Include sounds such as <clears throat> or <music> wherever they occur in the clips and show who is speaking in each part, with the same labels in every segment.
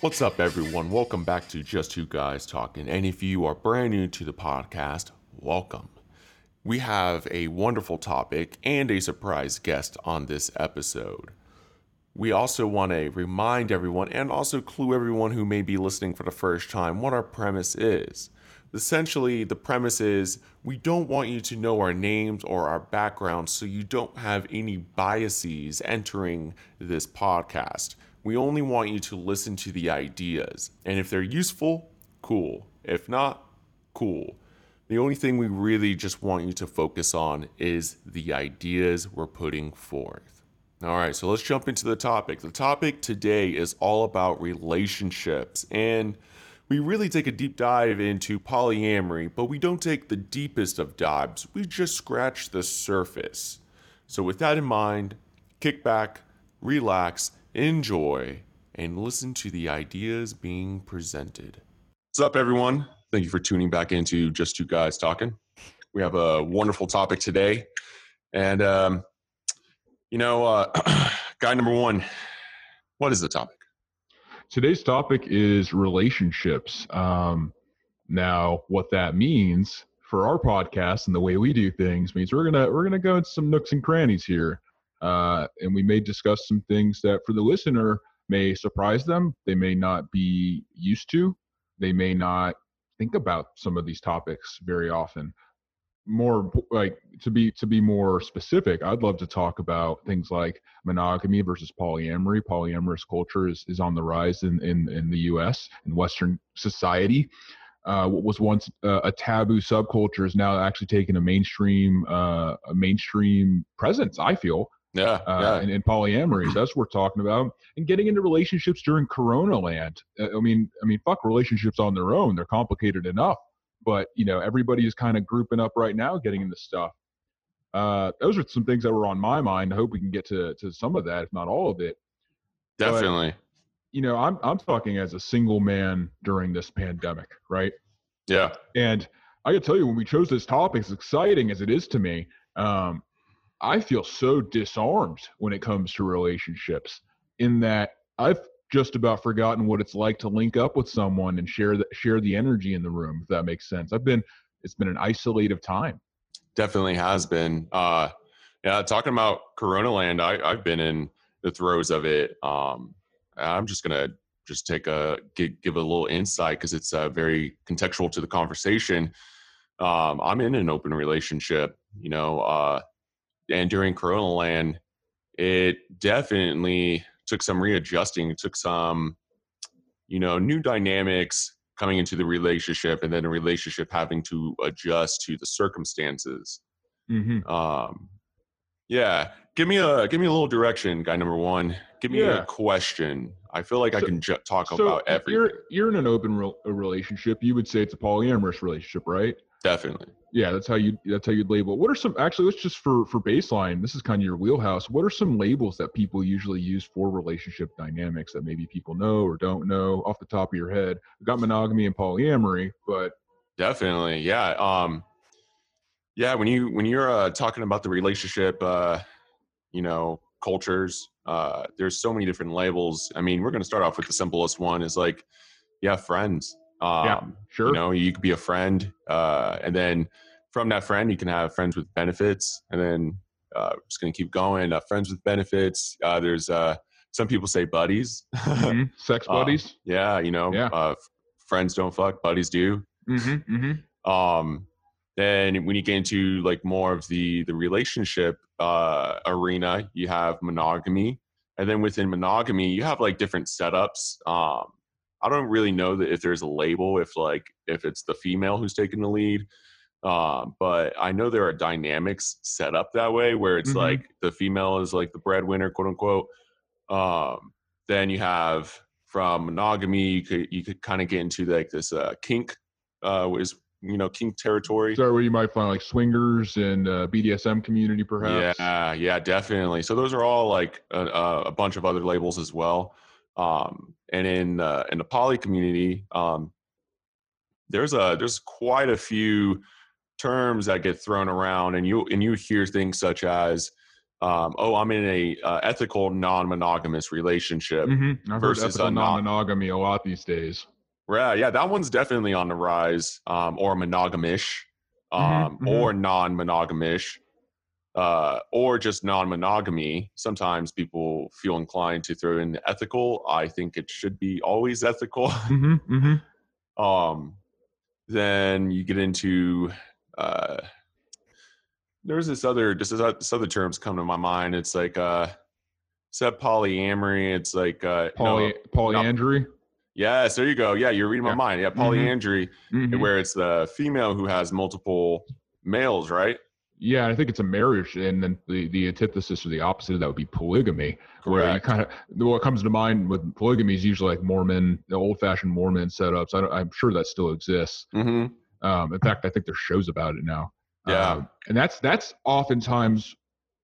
Speaker 1: What's up, everyone? Welcome back to Just Two Guys Talking. And if you are brand new to the podcast, welcome. We have a wonderful topic and a surprise guest on this episode. We also want to remind everyone and also clue everyone who may be listening for the first time what our premise is. Essentially, the premise is we don't want you to know our names or our backgrounds so you don't have any biases entering this podcast. We only want you to listen to the ideas. And if they're useful, cool. If not, cool. The only thing we really just want you to focus on is the ideas we're putting forth. All right, so let's jump into the topic. The topic today is all about relationships, and we really take a deep dive into polyamory, but we don't take the deepest of dives. We just scratch the surface. So, with that in mind, kick back, relax, enjoy, and listen to the ideas being presented. What's up, everyone? Thank you for tuning back into Just Two Guys Talking. We have a wonderful topic today. And, um, you know, uh, <clears throat> guy number one, what is the topic?
Speaker 2: Today's topic is relationships. Um, now, what that means for our podcast and the way we do things means we're gonna we're gonna go into some nooks and crannies here uh, and we may discuss some things that for the listener may surprise them. They may not be used to. They may not think about some of these topics very often. More like to be to be more specific, I'd love to talk about things like monogamy versus polyamory. Polyamorous culture is, is on the rise in, in, in the U.S. in Western society. Uh, what was once a taboo subculture is now actually taking a mainstream uh, a mainstream presence. I feel
Speaker 1: yeah, uh, yeah.
Speaker 2: And, and polyamory. That's what we're talking about. And getting into relationships during Corona land. Uh, I mean, I mean, fuck relationships on their own. They're complicated enough. But you know, everybody is kind of grouping up right now, getting into stuff. Uh, those are some things that were on my mind. I hope we can get to to some of that, if not all of it.
Speaker 1: Definitely.
Speaker 2: But, you know, I'm I'm talking as a single man during this pandemic, right?
Speaker 1: Yeah.
Speaker 2: And I can tell you, when we chose this topic, as exciting as it is to me, um, I feel so disarmed when it comes to relationships in that I've just about forgotten what it's like to link up with someone and share the, share the energy in the room if that makes sense. I've been it's been an isolative time.
Speaker 1: Definitely has been. Uh yeah, talking about Corona land, I I've been in the throes of it. Um I'm just going to just take a give, give a little insight cuz it's uh, very contextual to the conversation. Um I'm in an open relationship, you know, uh and during Corona Land, it definitely took some readjusting. It took some, you know, new dynamics coming into the relationship, and then a relationship having to adjust to the circumstances. Mm-hmm. Um, yeah, give me a give me a little direction, guy number one. Give me yeah. a question. I feel like so, I can ju- talk so about everything.
Speaker 2: You're you're in an open re- relationship. You would say it's a polyamorous relationship, right?
Speaker 1: Definitely.
Speaker 2: Yeah, that's how you that's how you'd label. What are some actually? Let's just for for baseline. This is kind of your wheelhouse. What are some labels that people usually use for relationship dynamics that maybe people know or don't know off the top of your head? We've got monogamy and polyamory, but
Speaker 1: definitely, yeah, um, yeah. When you when you're uh, talking about the relationship, uh, you know, cultures, uh, there's so many different labels. I mean, we're going to start off with the simplest one is like, yeah, friends. Um, yeah,
Speaker 2: sure.
Speaker 1: You know, you could be a friend, uh, and then from that friend, you can have friends with benefits, and then uh, just going to keep going. Uh, friends with benefits. Uh, there's uh, some people say buddies, <laughs>
Speaker 2: mm-hmm. sex um, buddies.
Speaker 1: yeah, you know,
Speaker 2: yeah.
Speaker 1: Uh, friends don't fuck, buddies do.
Speaker 2: Mm-hmm, mm-hmm.
Speaker 1: Um, then when you get into like more of the the relationship uh, arena, you have monogamy, and then within monogamy, you have like different setups. Um, I don't really know that if there's a label, if like if it's the female who's taking the lead. Um, but I know there are dynamics set up that way where it's mm-hmm. like the female is like the breadwinner, quote unquote. Um, then you have from monogamy, you could you could kind of get into like this uh, kink, uh, is you know kink territory.
Speaker 2: So where you might find like swingers and uh, BDSM community, perhaps.
Speaker 1: Yeah, yeah, definitely. So those are all like a, a bunch of other labels as well. Um, and in uh, in the poly community, um, there's a there's quite a few terms that get thrown around, and you and you hear things such as um, oh, I'm in a uh, ethical non-monogamous relationship.
Speaker 2: Mm-hmm. I've
Speaker 1: Versus
Speaker 2: ethical
Speaker 1: a non-
Speaker 2: non-monogamy a lot these days.
Speaker 1: Yeah, yeah, that one's definitely on the rise, um, or monogamish, um,
Speaker 2: Mhm, mhm.
Speaker 1: or non-monogamish, uh, or just non-monogamy. Sometimes people feel inclined to throw in ethical. I think it should be always ethical. <laughs>
Speaker 2: Mm-hmm, mm-hmm.
Speaker 1: um, then you get into uh, there's this other just this, this other terms come to my mind. It's like uh, said polyamory. It's like uh, no-
Speaker 2: Poly, polyandry.
Speaker 1: yes, there you go. Yeah, you're reading my
Speaker 2: Yeah.
Speaker 1: mind. Yeah,
Speaker 2: Mhm.
Speaker 1: polyandry,
Speaker 2: Mhm.
Speaker 1: where it's the female who has multiple males, right?
Speaker 2: Yeah, I think it's a marriage, and then the, the antithesis or the opposite of that would be polygamy, where you kind of what comes to mind with polygamy is usually like Mormon, the old-fashioned Mormon setups. I don't, I'm sure that still exists.
Speaker 1: Mm-hmm.
Speaker 2: Um, in fact, I think there's shows about it now.
Speaker 1: Yeah.
Speaker 2: Um, and that's that's oftentimes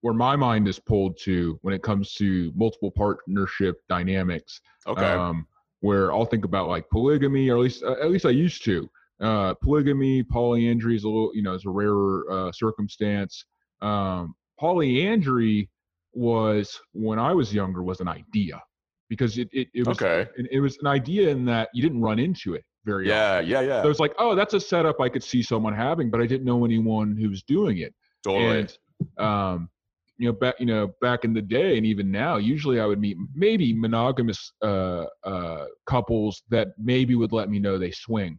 Speaker 2: where my mind is pulled to when it comes to multiple partnership dynamics.
Speaker 1: Okay.
Speaker 2: Um, where I'll think about like polygamy, or at least uh, at least I used to. Uh, polygamy, polyandry is a little, you know, is a rarer uh, circumstance. Um, polyandry was when I was younger was an idea because it it, it was
Speaker 1: okay.
Speaker 2: it, was an idea in that you didn't run into it very often.
Speaker 1: Yeah, yeah, yeah.
Speaker 2: So it's like, oh, that's a setup I could see someone having, but I didn't know anyone who was doing it.
Speaker 1: totally.
Speaker 2: And um, you know, back you know, back in the day, and even now, usually I would meet maybe monogamous uh, uh, couples that maybe would let me know they swing.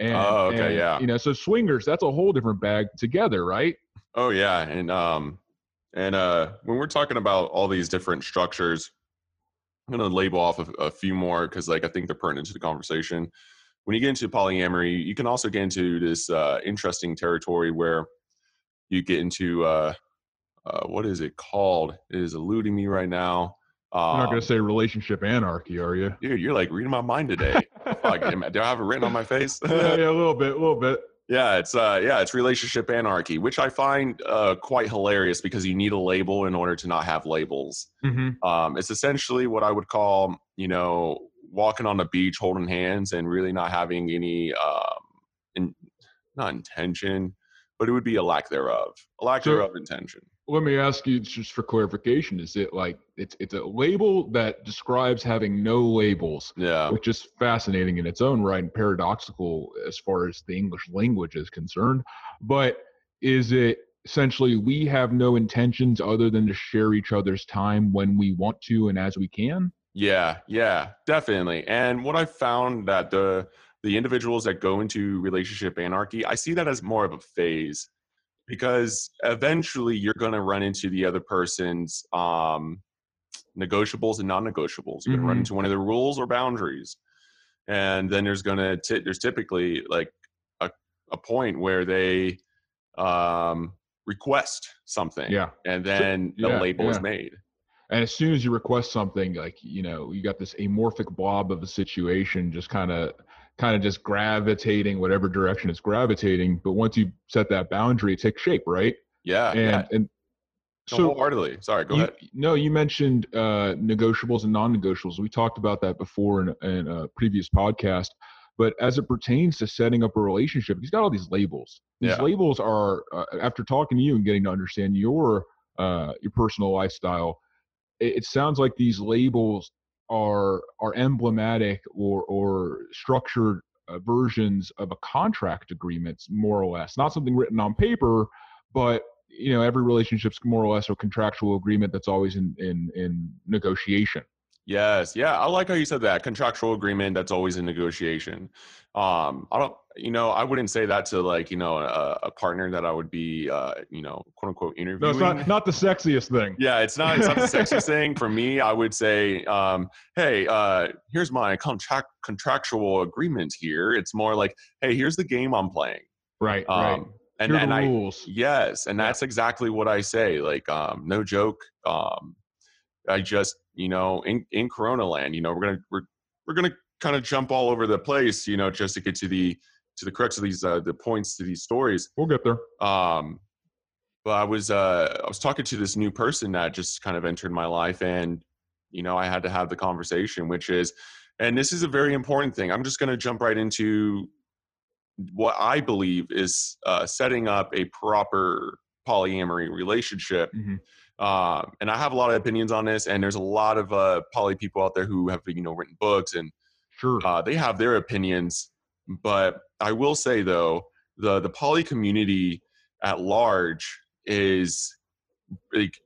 Speaker 2: And,
Speaker 1: Oh, okay,
Speaker 2: and,
Speaker 1: yeah.
Speaker 2: You know, so swingers, that's a whole different bag together, right?
Speaker 1: Oh yeah, and um, and uh, when we're talking about all these different structures, I'm gonna label off a, a few more because like I think they're pertinent to the conversation. When you get into polyamory, you can also get into this uh, interesting territory where you get into uh, uh, what is it called? It is eluding me right now.
Speaker 2: You're not
Speaker 1: Um,
Speaker 2: going to say relationship anarchy, are you?
Speaker 1: dude, you're like reading my mind today. <laughs> Fuck, am I- do I have it written on my face? <laughs>
Speaker 2: yeah, yeah, a little bit, a little bit.
Speaker 1: Yeah, it's uh yeah, it's relationship anarchy, which I find uh quite hilarious because you need a label in order to not have labels.
Speaker 2: Mm-hmm.
Speaker 1: Um it's essentially what I would call, you know, walking on the beach holding hands and really not having any um in, not intention, but it would be a lack thereof. A lack
Speaker 2: So-
Speaker 1: thereof intention.
Speaker 2: Let me ask you just for clarification: Is it like it's it's a label that describes having no labels?
Speaker 1: Yeah.
Speaker 2: which is fascinating in its own right and paradoxical as far as the English language is concerned. But is it essentially we have no intentions other than to share each other's time when we want to and as we can?
Speaker 1: Yeah, yeah, definitely. And what I found that the the individuals that go into relationship anarchy, I see that as more of a phase because eventually you're going to run into the other person's um negotiables and non-negotiables. You're going to run
Speaker 2: Mhm.
Speaker 1: into one of their rules or boundaries. And then there's going to t- there's typically like a a point where they um request something
Speaker 2: Yeah.
Speaker 1: and then the
Speaker 2: yeah,
Speaker 1: label is made.
Speaker 2: And as soon as you request something, like you know, you got this amorphic blob of a situation, just kind of, kind of just gravitating whatever direction it's gravitating. But once you set that boundary, it takes shape, right?
Speaker 1: Yeah,
Speaker 2: And
Speaker 1: yeah.
Speaker 2: and
Speaker 1: No,
Speaker 2: so
Speaker 1: wholeheartedly. Sorry, go
Speaker 2: you,
Speaker 1: ahead.
Speaker 2: No, you mentioned uh, negotiables and non-negotiables. We talked about that before in, in a previous podcast. But as it pertains to setting up a relationship, he's got all these labels. These
Speaker 1: Yeah.
Speaker 2: labels are, uh, after talking to you and getting to understand your uh, your personal lifestyle, it, it sounds like these labels are are emblematic or or structured uh, versions of a contract agreements, more or less. Not something written on paper, but you know every relationship's more or less a contractual agreement that's always in in in negotiation
Speaker 1: Yes, yeah, I like how you said that contractual agreement. That's always a negotiation. Um, I don't, you know, I wouldn't say that to like, you know, a, a partner that I would be, uh, you know, quote unquote interviewing.
Speaker 2: no it's not not the sexiest thing
Speaker 1: yeah, it's not. It's not the <laughs> sexiest thing for me. I would say, um, hey, uh, here's my contract contractual agreement here. It's more like, hey, here's the game I'm playing.
Speaker 2: right right
Speaker 1: Um, and
Speaker 2: Here
Speaker 1: and
Speaker 2: the
Speaker 1: I,
Speaker 2: rules
Speaker 1: Yes, and
Speaker 2: Yeah.
Speaker 1: that's exactly what I say. Like, um, no joke. Um, I just, you know, in in Corona land, you know, we're gonna we're we're gonna kind of jump all over the place, you know, just to get to the to the crux of these uh, the points to these stories.
Speaker 2: we'll get there
Speaker 1: Um, but I was uh, I was talking to this new person that just kind of entered my life, and you know, I had to have the conversation, which is, and this is a very important thing. I'm just gonna jump right into what I believe is uh, setting up a proper polyamory relationship.
Speaker 2: Mhm.
Speaker 1: Uh, and I have a lot of opinions on this. And there's a lot of uh, poly people out there who have you know written books and
Speaker 2: Sure.
Speaker 1: uh, they have their opinions. But I will say though, the the poly community at large is like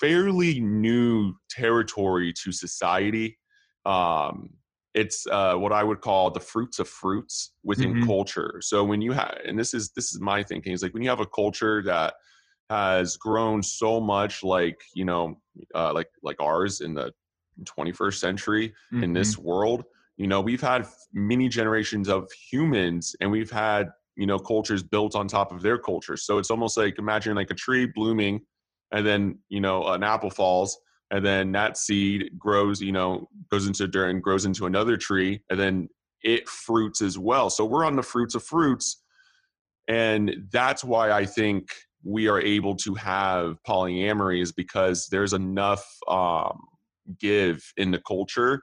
Speaker 1: fairly new territory to society. Um, it's uh, what I would call the fruits of fruits within
Speaker 2: Mhm.
Speaker 1: culture. So when you have, and this is this is my thinking, is like when you have a culture that has grown so much, like you know, uh, like like ours in the 21st century in
Speaker 2: Mhm.
Speaker 1: this world, you know, we've had many generations of humans, and we've had you know cultures built on top of their culture. So it's almost like imagine like a tree blooming, and then you know an apple falls and then that seed grows you know goes into dirt and grows into another tree and then it fruits as well so we're on the fruits of fruits and that's why i think we are able to have polyamory is because there's enough um, give in the culture.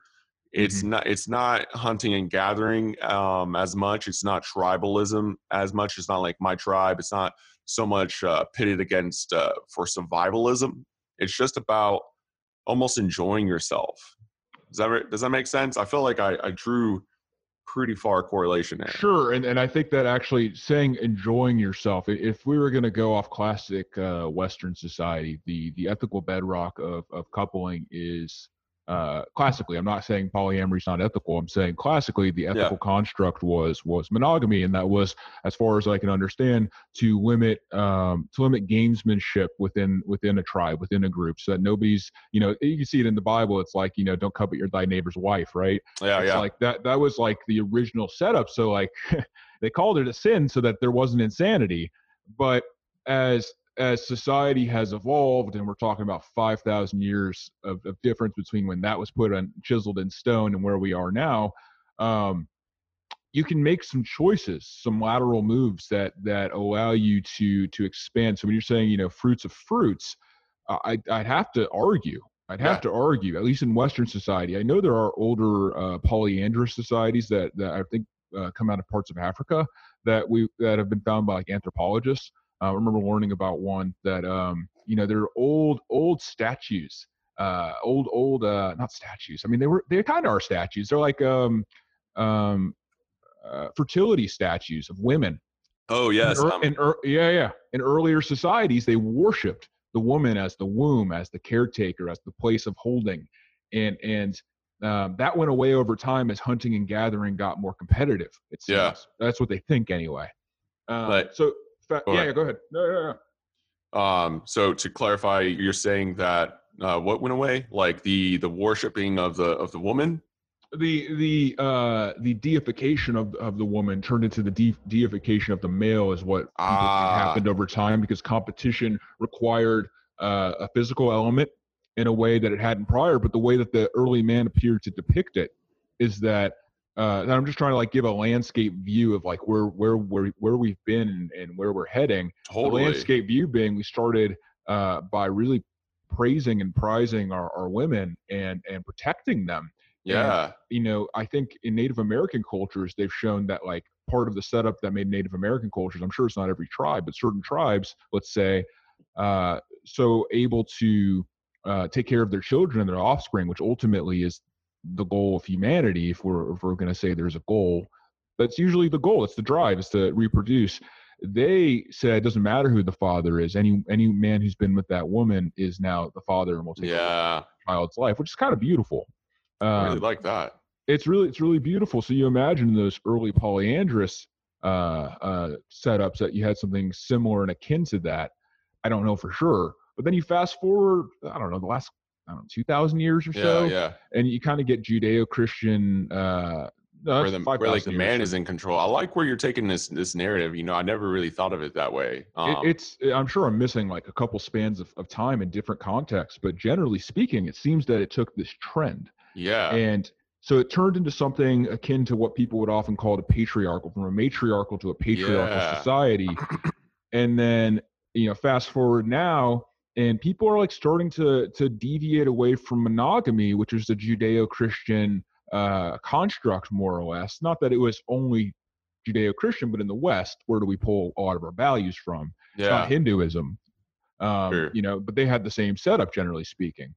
Speaker 1: It's not it's not hunting and gathering um, as much. It's not tribalism as much. It's not like my tribe. It's not so much uh, pitted against uh, for survivalism. It's just about almost enjoying yourself. Does that does that make sense? I feel like i, I drew pretty far correlation there.
Speaker 2: Sure, and, and I think that actually saying enjoying yourself, if we were going to go off classic uh, Western society, the the ethical bedrock of, of coupling is uh, classically. I'm not saying polyamory is not ethical. I'm saying classically the ethical construct was was monogamy, and that was, as far as I can understand, to limit um, to limit gamesmanship within within a tribe, within a group, so that nobody's you know you can see it in the Bible. It's like you know don't covet your thy neighbor's wife, right?
Speaker 1: yeah
Speaker 2: it's
Speaker 1: yeah
Speaker 2: like that that was like the original setup so like <laughs> they called it a sin so that there wasn't insanity but as as society has evolved and we're talking about 5000 years of, of difference between when that was put on chiseled in stone and where we are now um you can make some choices some lateral moves that that allow you to to expand so when you're saying you know fruits of fruits I, I'd have to argue. I'd have
Speaker 1: Yeah.
Speaker 2: to argue, at least in Western society. I know there are older uh, polyandrous societies that, that I think uh, come out of parts of Africa that we that have been found by like anthropologists. Uh, I remember learning about one that um, you know they're old old statues, uh, old old uh, not statues. I mean they were they kind of are statues. They're like um, um, uh, fertility statues of women
Speaker 1: oh yes
Speaker 2: in,
Speaker 1: um,
Speaker 2: in ear- yeah, yeah. In earlier societies, they worshipped the woman as the womb, as the caretaker, as the place of holding, and and um, that went away over time as hunting and gathering got more competitive. It seems.
Speaker 1: Yeah.
Speaker 2: that's what they think anyway. Um,
Speaker 1: But-
Speaker 2: so fa-
Speaker 1: Go
Speaker 2: yeah, yeah, go ahead. No, no, no.
Speaker 1: Um, so to clarify, you're saying that uh, what went away, like the the worshiping of the of the woman.
Speaker 2: the the uh the deification of of the woman turned into the de- deification of the male is what
Speaker 1: Ah.
Speaker 2: happened over time because competition required uh, a physical element in a way that it hadn't prior but the way that the early man appeared to depict it is that uh and i'm just trying to like give a landscape view of like where where where, where we've been and, and where we're heading
Speaker 1: Totally.
Speaker 2: the landscape view being we started uh, by really praising and prizing our, our women and and protecting them
Speaker 1: Yeah.
Speaker 2: you know i think in native american cultures they've shown that like part of the setup that made native american cultures i'm sure it's not every tribe but certain tribes let's say uh, so able to uh, take care of their children and their offspring which ultimately is the goal of humanity if we're if we're going to say there's a goal. That's usually the goal it's the drive is to reproduce. They said it doesn't matter who the father is any any man who's been with that woman is now the father and will take
Speaker 1: Yeah.
Speaker 2: the child's life which is kind of beautiful.
Speaker 1: I really
Speaker 2: um,
Speaker 1: like that.
Speaker 2: it's really it's really beautiful. So you imagine those early polyandrous uh, uh, setups that you had something similar and akin to that. I don't know for sure but then you fast forward i don't know the last I don't know, 2000 years or
Speaker 1: Yeah,
Speaker 2: so
Speaker 1: yeah.
Speaker 2: and you kind of get judeo-christian uh no,
Speaker 1: Where, the, where like the man is in control. I like where you're taking this this narrative. You know, I never really thought of it that way. Um,
Speaker 2: it, it's i'm sure i'm missing like a couple spans of, of time in different contexts but generally speaking it seems that it took this trend
Speaker 1: yeah.
Speaker 2: and so it turned into something akin to what people would often call a patriarchal from a matriarchal to a patriarchal
Speaker 1: Yeah.
Speaker 2: society and then you know fast forward now and people are like starting to to deviate away from monogamy which is the judeo-christian uh construct more or less not that it was only judeo-christian but in the west where do we pull a lot of our values from it's
Speaker 1: yeah.
Speaker 2: not hinduism Um,
Speaker 1: Sure.
Speaker 2: You know, but they had the same setup, generally speaking,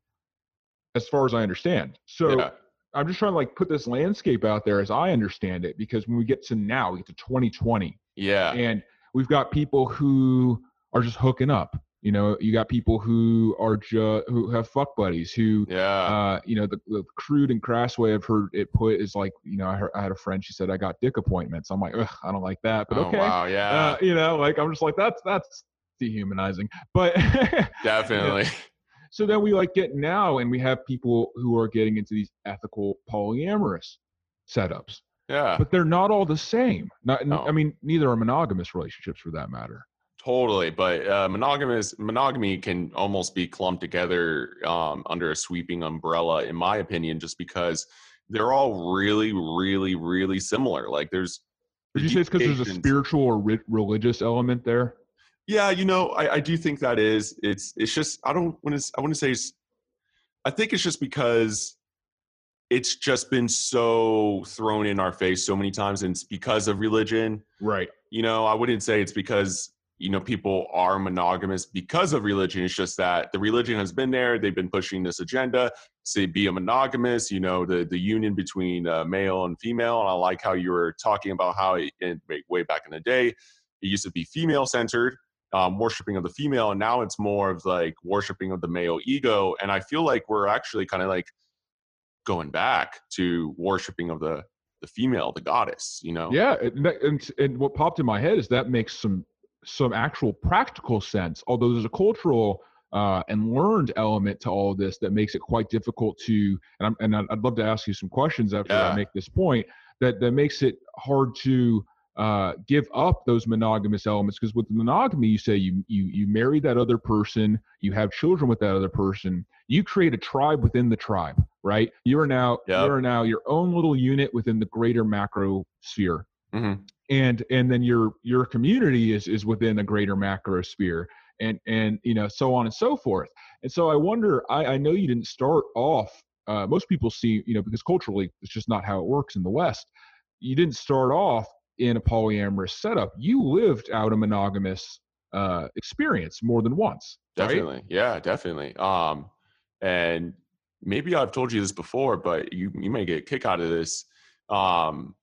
Speaker 2: as far as I understand. So
Speaker 1: yeah.
Speaker 2: I'm just trying to like put this landscape out there as I understand it, because when we get to now, we get to 2020,
Speaker 1: Yeah.
Speaker 2: and we've got people who are just hooking up. You know, you got people who are just who have fuck buddies who
Speaker 1: Yeah.
Speaker 2: uh, you know, the, the crude and crass way I've heard it put is like, you know, I, heard, I had a friend, she said, I got dick appointments. I'm like, Ugh, I don't like that, but
Speaker 1: oh,
Speaker 2: okay.
Speaker 1: Wow. Yeah.
Speaker 2: Uh, you know, like, I'm just like, that's, that's dehumanizing. But <laughs>
Speaker 1: Definitely.
Speaker 2: so then we like get now and we have people who are getting into these ethical polyamorous setups,
Speaker 1: Yeah.
Speaker 2: but they're not all the same. Not,
Speaker 1: No.
Speaker 2: I mean, neither are monogamous relationships for that matter.
Speaker 1: Totally, but uh, monogamous monogamy can almost be clumped together um, under a sweeping umbrella, in my opinion, just because they're all really, really, really similar. Like there's.
Speaker 2: Would you say it's because there's a spiritual or ri- religious element there?
Speaker 1: Yeah, you know, I, I do think that is. It's it's just I don't want to I want to say. It's, I think it's just because it's just been so thrown in our face so many times, and it's because of religion.
Speaker 2: Right.
Speaker 1: you know i wouldn't say it's because you know people are monogamous because of religion. It's just that the religion has been there. They've been pushing this agenda say be a monogamous you know the the union between uh, male and female. And i like how you were talking about how it, it, way back in the day it used to be female centered um, worshiping of the female. And now it's more of like worshiping of the male ego. And i feel like we're actually kind of like going back to worshiping of the the female the goddess you know?
Speaker 2: Yeah, and, and and what popped in my head is that makes some some actual practical sense. Although there's a cultural uh, and learned element to all of this that makes it quite difficult to. And I'm, and I'd love to ask you some questions after I make this point. That that makes it hard to uh, give up those monogamous elements because with monogamy, you say you you you marry that other person, you have children with that other person, you create a tribe within the tribe, right? You are now
Speaker 1: Yep.
Speaker 2: you are now your own little unit within the greater macro sphere
Speaker 1: Mhm.
Speaker 2: And and then your your community is is within a greater macro sphere and and you know so on and so forth and so i wonder i i know you didn't start off uh, most people see you know because culturally it's just not how it works in the west you didn't start off in a polyamorous setup you lived out a monogamous uh experience more than once right?
Speaker 1: Definitely. Yeah, definitely. Um, and maybe I've told you this before, but you you may get a kick out of this. Um,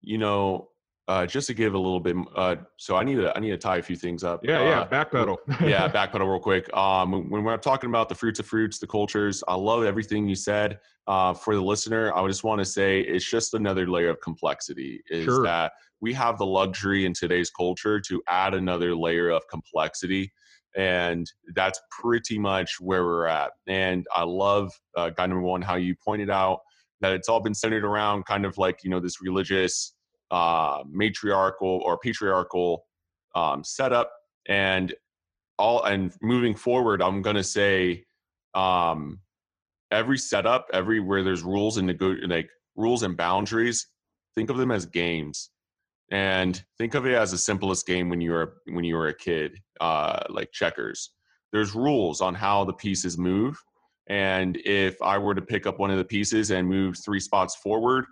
Speaker 1: you know, uh, just to give a little bit. Uh, so I need to I need to tie a few things up.
Speaker 2: yeah yeah
Speaker 1: Uh,
Speaker 2: backpedal <laughs>
Speaker 1: yeah, backpedal real quick. Um, when- when we're talking about the fruits of fruits, the cultures, I love everything you said. Uh, for the listener, I just want to say it's just another layer of complexity. Is
Speaker 2: Sure.
Speaker 1: that we have the luxury in today's culture to add another layer of complexity, and that's pretty much where we're at. And I love uh, guy number one how you pointed out that it's all been centered around kind of like you know this religious, uh, matriarchal or patriarchal um, setup and all and moving forward i'm going to say um every setup every where there's rules and nego- like rules and boundaries think of them as games. And think of it as the simplest game when you were when you were a kid uh like checkers. There's rules on how the pieces move and if i were to pick up one of the pieces and move three spots forward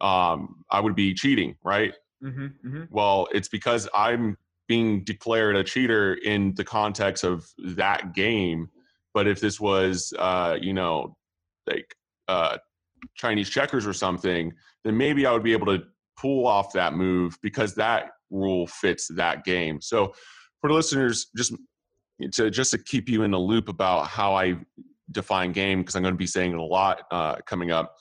Speaker 1: um i would be cheating right
Speaker 2: mm-hmm, mm-hmm.
Speaker 1: well, it's because I'm being declared a cheater in the context of that game. But if this was, uh, you know, like uh, Chinese checkers or something, then maybe I would be able to pull off that move because that rule fits that game. So for the listeners, just to just to keep you in the loop about how I define game, because I'm going to be saying it a lot uh, coming up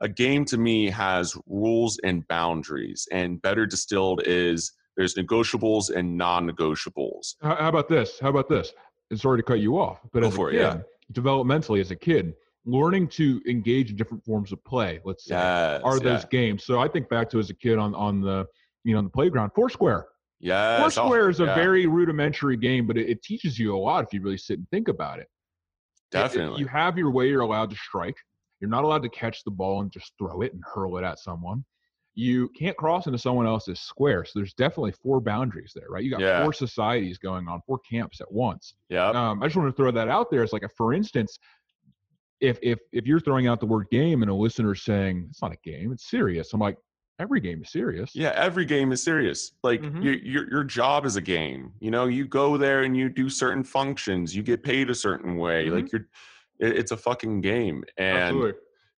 Speaker 1: a game to me has rules and boundaries and better distilled is there's negotiables and non-negotiables
Speaker 2: How, about this? How about this? And sorry to cut you off, but
Speaker 1: Go
Speaker 2: as a
Speaker 1: for it, yeah.
Speaker 2: developmentally as a kid, learning to engage in different forms of play. Let's say
Speaker 1: yes
Speaker 2: are those
Speaker 1: yeah.
Speaker 2: games. So I think back to as a kid on on the you know on the playground. Foursquare.
Speaker 1: yes oh,
Speaker 2: Foursquare is a
Speaker 1: yeah,
Speaker 2: very rudimentary game, but it, it teaches you a lot if you really sit and think about it-
Speaker 1: definitely
Speaker 2: you have your way. You're allowed to strike. You're not allowed to catch the ball and just throw it and hurl it at someone. You can't cross into someone else's square. So there's definitely four boundaries there, right? You got
Speaker 1: Yeah.
Speaker 2: four societies going on, four camps at once.
Speaker 1: yeah
Speaker 2: Um, I just want to throw that out there as like a for instance, if if if you're throwing out the word game and a listener's saying it's not a game, it's serious. I'm like, every game is serious.
Speaker 1: Yeah, every game is serious. Like
Speaker 2: Mhm.
Speaker 1: your your your job is a game. You know, you go there and you do certain functions. You get paid a certain way. Like you're, it, it's a fucking game. And
Speaker 2: Absolutely.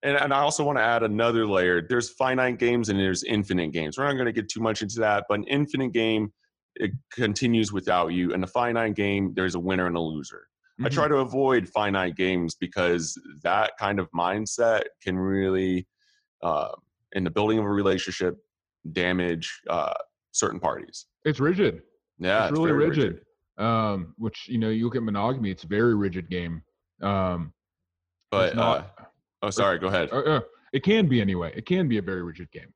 Speaker 1: and and I also want to add another layer. There's finite games and there's infinite games. We're not going to get too much into that, but an infinite game it continues without you, and a finite game there's a winner and a loser. I
Speaker 2: Mhm.
Speaker 1: try to avoid finite games because that kind of mindset can really, uh, in the building of a relationship, damage uh, certain parties.
Speaker 2: It's rigid.
Speaker 1: Yeah,
Speaker 2: it's really
Speaker 1: very
Speaker 2: rigid. Um, which you know, you look at monogamy; it's a very rigid game. Um,
Speaker 1: But
Speaker 2: not.
Speaker 1: uh, oh, sorry. Go ahead.
Speaker 2: uh, uh, it can be anyway. It can be a very rigid game.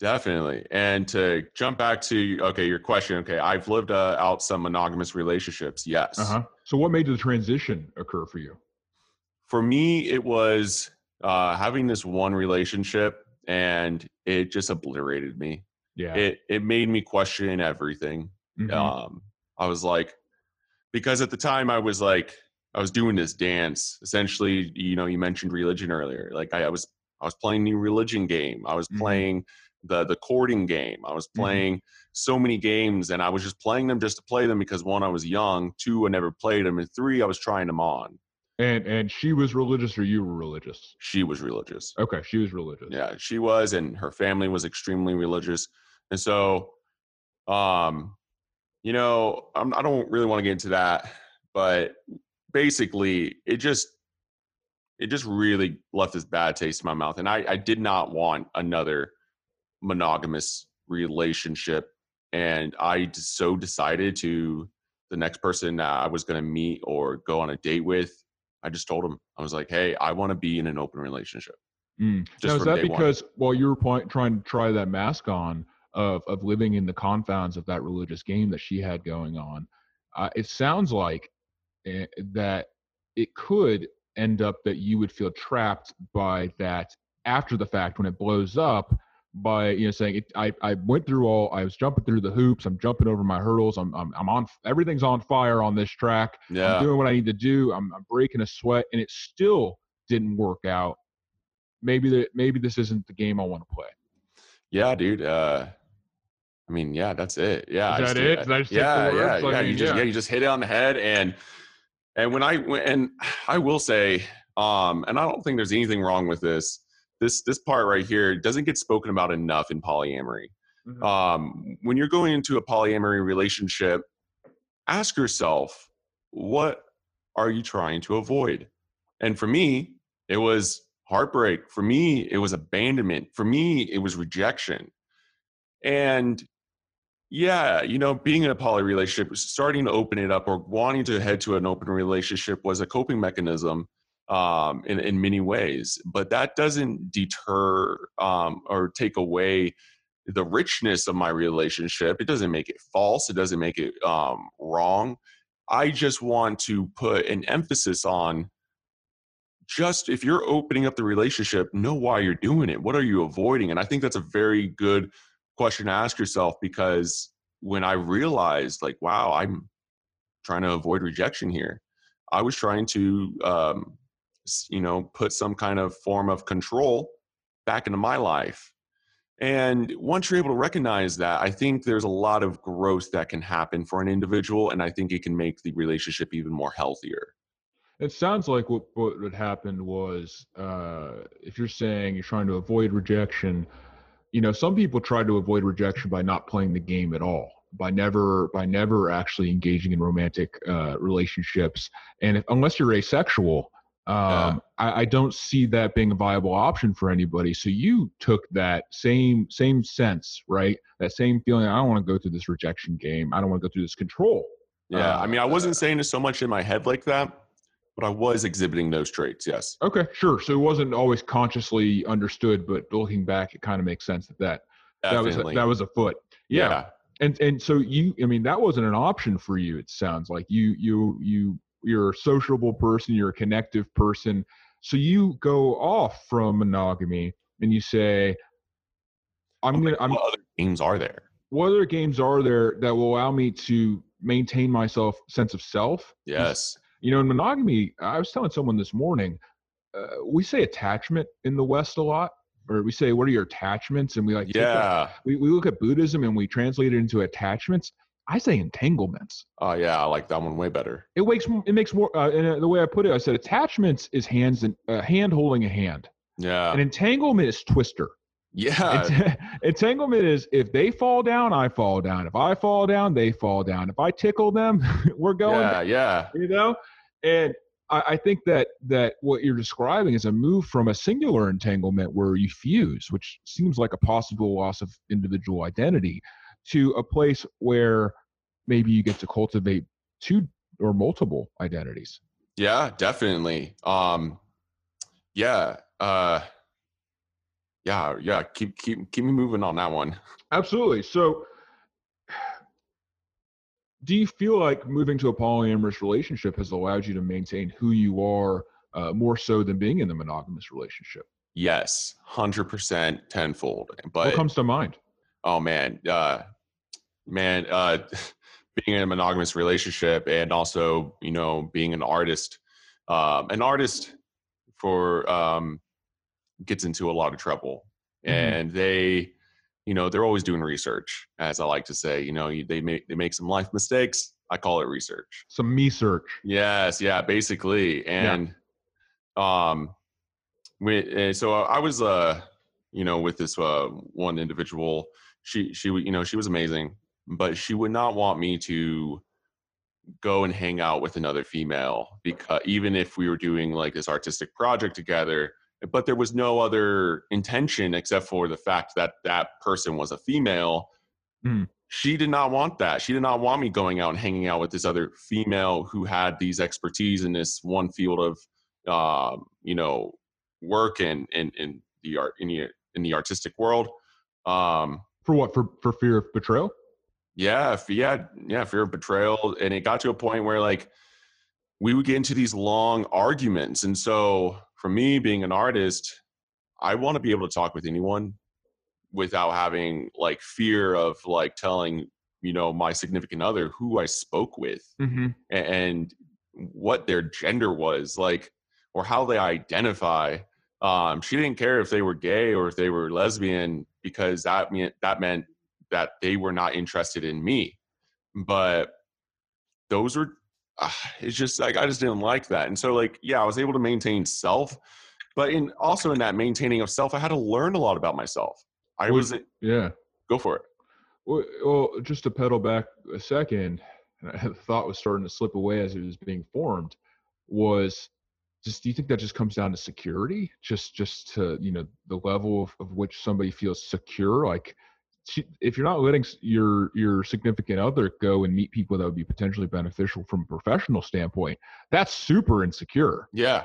Speaker 1: Definitely. And to jump back to okay, your question. Okay, I've lived uh, out some monogamous relationships. Yes.
Speaker 2: Uh huh. So, what made the transition occur for you?
Speaker 1: For me, it was uh, having this one relationship, and it just obliterated me.
Speaker 2: Yeah.
Speaker 1: It it made me question everything.
Speaker 2: Mhm.
Speaker 1: um i was like because at the time i was like i was doing this dance essentially you know you mentioned religion earlier like i, I was i was playing the religion game i was
Speaker 2: Mhm.
Speaker 1: playing the the courting game i was
Speaker 2: Mhm.
Speaker 1: playing so many games and i was just playing them just to play them because one i was young two i never played them and three i was trying them on
Speaker 2: and and she was religious, or you were religious?
Speaker 1: she was religious
Speaker 2: Okay, she was religious.
Speaker 1: yeah she was and her family was extremely religious and so um you know I'm, i don't really want to get into that but basically it just it just really left this bad taste in my mouth and i i did not want another monogamous relationship and i so decided to the next person that i was going to meet or go on a date with i just told him i was like hey i want to be in an open relationship
Speaker 2: Mm.
Speaker 1: just
Speaker 2: Now, is that
Speaker 1: day one.
Speaker 2: because while you were point, trying to try that mask on of of living in the confines of that religious game that she had going on, uh, it sounds like that it could end up that you would feel trapped by that after the fact when it blows up by you know saying it, I I went through all I was jumping through the hoops I'm jumping over my hurdles I'm I'm, I'm on everything's on fire on this track
Speaker 1: yeah
Speaker 2: I'm doing what I need to do. I'm, I'm breaking a sweat, and it still didn't work out. Maybe that maybe this isn't the game I want to play.
Speaker 1: Yeah, dude. Uh, I mean, yeah, that's it. Yeah,
Speaker 2: Is that it? I
Speaker 1: yeah, yeah?
Speaker 2: I
Speaker 1: yeah. you
Speaker 2: mean,
Speaker 1: just
Speaker 2: yeah.
Speaker 1: yeah. you just hit it on the head, and and when I and I will say, um, and I don't think there's anything wrong with this. This this part right here doesn't get spoken about enough in polyamory.
Speaker 2: Mhm.
Speaker 1: Um, when you're going into a polyamory relationship, ask yourself, what are you trying to avoid? And for me, it was heartbreak. For me, it was abandonment. For me, it was rejection. And yeah, you know, being in a poly relationship, starting to open it up or wanting to head to an open relationship was a coping mechanism um, in, in many ways. But that doesn't deter um, or take away the richness of my relationship. It doesn't make it false. It doesn't make it um, wrong. I just want to put an emphasis on just if you're opening up the relationship, know why you're doing it. What are you avoiding? And I think that's a very good question to ask yourself because when I realized, like, wow, I'm trying to avoid rejection here, I was trying to, um, you know, put some kind of form of control back into my life. And once you're able to recognize that, I think there's a lot of growth that can happen for an individual. And I think it can make the relationship even more healthier.
Speaker 2: It sounds like what what happened was uh, if you're saying you're trying to avoid rejection, you know, some people try to avoid rejection by not playing the game at all, by never by never actually engaging in romantic uh, relationships, and if, unless you're asexual. Um,
Speaker 1: Yeah.
Speaker 2: I, I don't see that being a viable option for anybody. So you took that same same sense, right? That same feeling. I don't want to go through this rejection game. I don't want to go through this control.
Speaker 1: Yeah. I mean, I
Speaker 2: Uh,
Speaker 1: wasn't saying it so much in my head like that, but I was exhibiting those traits. Yes.
Speaker 2: Okay, sure. So it wasn't always consciously understood, but looking back, it kind of makes sense that that that was
Speaker 1: Definitely.
Speaker 2: that was afoot. Yeah.
Speaker 1: yeah.
Speaker 2: and and so you, I mean, that wasn't an option for you. It sounds like you you you you're a sociable person, you're a connective person. So you go off from monogamy and you say, "I'm gonna I'm
Speaker 1: what other games are there?
Speaker 2: what other games are there that will allow me to maintain myself sense of self
Speaker 1: Yes.
Speaker 2: You know in monogamy i was telling someone this morning uh, we say attachment in the west a lot or we say what are your attachments and we like
Speaker 1: Yeah.
Speaker 2: we, we look at buddhism and we translate it into attachments i say entanglements
Speaker 1: Oh yeah, I like that one way better.
Speaker 2: it makes m- it makes more uh, and uh, the way i put it i said attachments is hands and uh, hand holding a hand
Speaker 1: Yeah.
Speaker 2: an entanglement is twister
Speaker 1: yeah.
Speaker 2: Ent- <laughs> entanglement is if they fall down i fall down if i fall down they fall down if i tickle them <laughs> we're going
Speaker 1: yeah. Yeah.
Speaker 2: you know and I, I think that that what you're describing is a move from a singular entanglement where you fuse which seems like a possible loss of individual identity to a place where maybe you get to cultivate two or multiple identities
Speaker 1: Yeah, definitely. Um yeah, uh yeah, yeah, keep keep keep me moving on that one.
Speaker 2: absolutely so do you feel like moving to a polyamorous relationship has allowed you to maintain who you are uh, more so than being in a monogamous relationship
Speaker 1: Yes, 100% tenfold. But what
Speaker 2: comes to mind
Speaker 1: oh man, uh man, uh <laughs> being in a monogamous relationship and also, you know, being an artist um an artist for um gets into a lot of trouble.
Speaker 2: Mhm.
Speaker 1: And they you know, they're always doing research, as I like to say. You know, they make they make some life mistakes. I call it research.
Speaker 2: some me search
Speaker 1: Yes, yeah, basically. And um we, and so I was uh you know with this uh one individual she she you know she was amazing but she would not want me to go and hang out with another female because even if we were doing like this artistic project together but there was no other intention except for the fact that that person was a female
Speaker 2: Hmm.
Speaker 1: she did not want that she did not want me going out and hanging out with this other female who had these expertise in this one field of um, you know work in in, in the art in the, in the artistic world um
Speaker 2: For what? For for fear of betrayal?
Speaker 1: yeah, yeah, yeah, fear of betrayal, and it got to a point where like we would get into these long arguments, and so for me, being an artist, I want to be able to talk with anyone without having like fear of like telling you know my significant other who I spoke with
Speaker 2: Mm-hmm.
Speaker 1: and what their gender was like or how they identify um she didn't care if they were gay or if they were lesbian because that meant that meant that they were not interested in me but those were uh, <sighs> it's just like i just didn't like that and so like yeah i was able to maintain self but in also in that maintaining of self i had to learn a lot about myself i
Speaker 2: Was-
Speaker 1: was
Speaker 2: Yeah.
Speaker 1: go for it
Speaker 2: Well, well, just to pedal back a second, and I- the thought was starting to slip away as it was being formed. Was just do you think that just comes down to security? Just just to you know the level of, of which somebody feels secure. Like if you're not letting your your significant other go and meet people that would be potentially beneficial from a professional standpoint, that's super insecure.
Speaker 1: Yeah.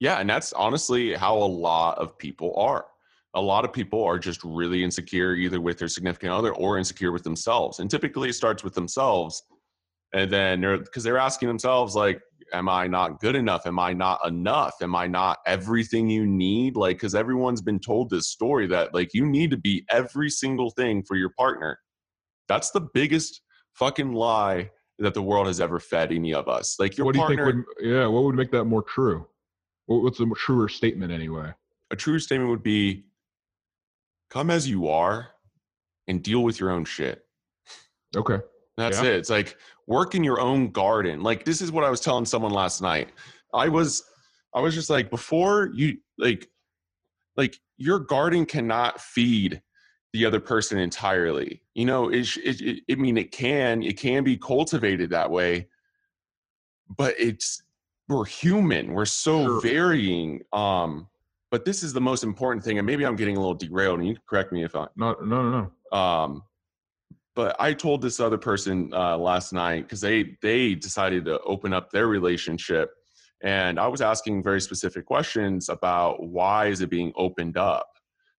Speaker 1: Yeah. And that's honestly how a lot of people are. A lot of people are just really insecure either with their significant other or insecure with themselves. And typically it starts with themselves. And then they're because they're asking themselves, like, am I not good enough? Am I not enough? Am I not everything you need? Like, because everyone's been told this story that like you need to be every single thing for your partner. That's the biggest fucking lie that the world has ever fed any of us. Like your
Speaker 2: what do you
Speaker 1: partner,
Speaker 2: think would yeah? What would make that more true? What's a truer statement anyway?
Speaker 1: a true statement would be come as you are and deal with your own shit.
Speaker 2: Okay.
Speaker 1: That's
Speaker 2: Yeah.
Speaker 1: it. It's like work in your own garden. Like this is what I was telling someone last night. I was I was just like before you like like your garden cannot feed the other person entirely. You know, it, it, it I mean it can it can be cultivated that way, but it's we're human. We're so
Speaker 2: Sure.
Speaker 1: varying. Um, but this is the most important thing, and maybe I'm getting a little derailed, and you can correct me if I
Speaker 2: No, no, no, no.
Speaker 1: um but i told this other person uh last night because they they decided to open up their relationship and i was asking very specific questions about why is it being opened up?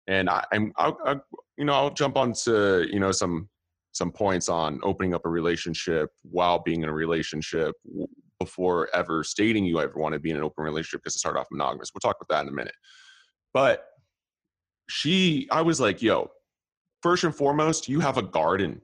Speaker 1: And I, i'm I, I, you know i'll jump onto you know some some points on opening up a relationship while being in a relationship before ever stating you ever want to be in an open relationship because to start off monogamous. We'll talk about that in a minute. But she i was like yo first and foremost, you have a garden,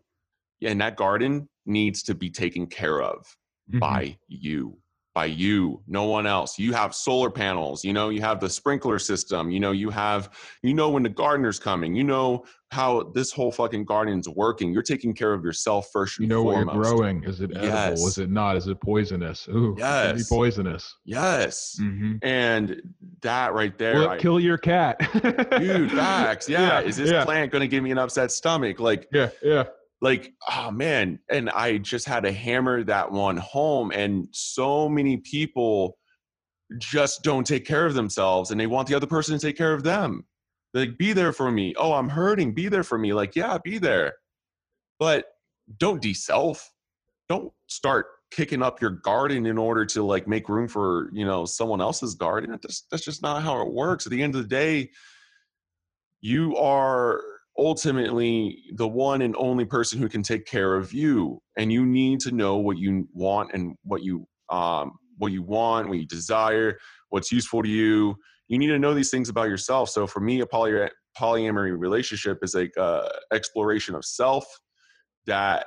Speaker 1: and that garden needs to be taken care of
Speaker 2: Mhm.
Speaker 1: by you. by you, no one else. You have solar panels, you know, you have the sprinkler system, you know, you have, you know, when the gardener's coming, you know how this whole fucking garden's working. You're taking care of yourself first.
Speaker 2: You know
Speaker 1: foremost.
Speaker 2: what you're growing. Is it edible?
Speaker 1: Yes.
Speaker 2: Is it not? Is it poisonous? Ooh, yes. It poisonous.
Speaker 1: Yes.
Speaker 2: Mm-hmm.
Speaker 1: And that right there.
Speaker 2: It kill your cat?
Speaker 1: dude, facts. <laughs> Yeah. yeah. Is this yeah. plant going to give me an upset stomach? Like,
Speaker 2: yeah, yeah
Speaker 1: like oh man and i just had to hammer that one home and so many people just don't take care of themselves and they want the other person to take care of them. Like be there for me. Oh i'm hurting. Be there for me. Like yeah be there. But don't de-self. Don't start kicking up your garden in order to like make room for you know someone else's garden. That's, that's just not how it works. At the end of the day you are ultimately the one and only person who can take care of you and you need to know what you want and what you um, what you want what you desire what's useful to you. You need to know these things about yourself. So for me a poly- polyamory relationship is like uh, exploration of self that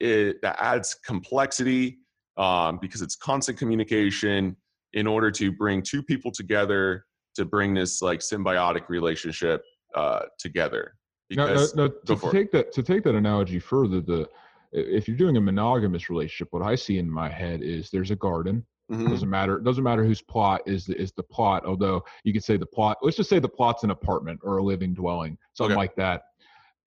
Speaker 1: it that adds complexity um, because it's constant communication in order to bring two people together to bring this like symbiotic relationship uh, together
Speaker 2: because no, no, no, to, take that to take that analogy further, the if you're doing a monogamous relationship, what I see in my head is there's a garden. Mm-hmm. Doesn't matter. Doesn't matter whose plot is the, is the plot. Although you could say the plot. Let's just say the plot's an apartment or a living dwelling, something okay. like that.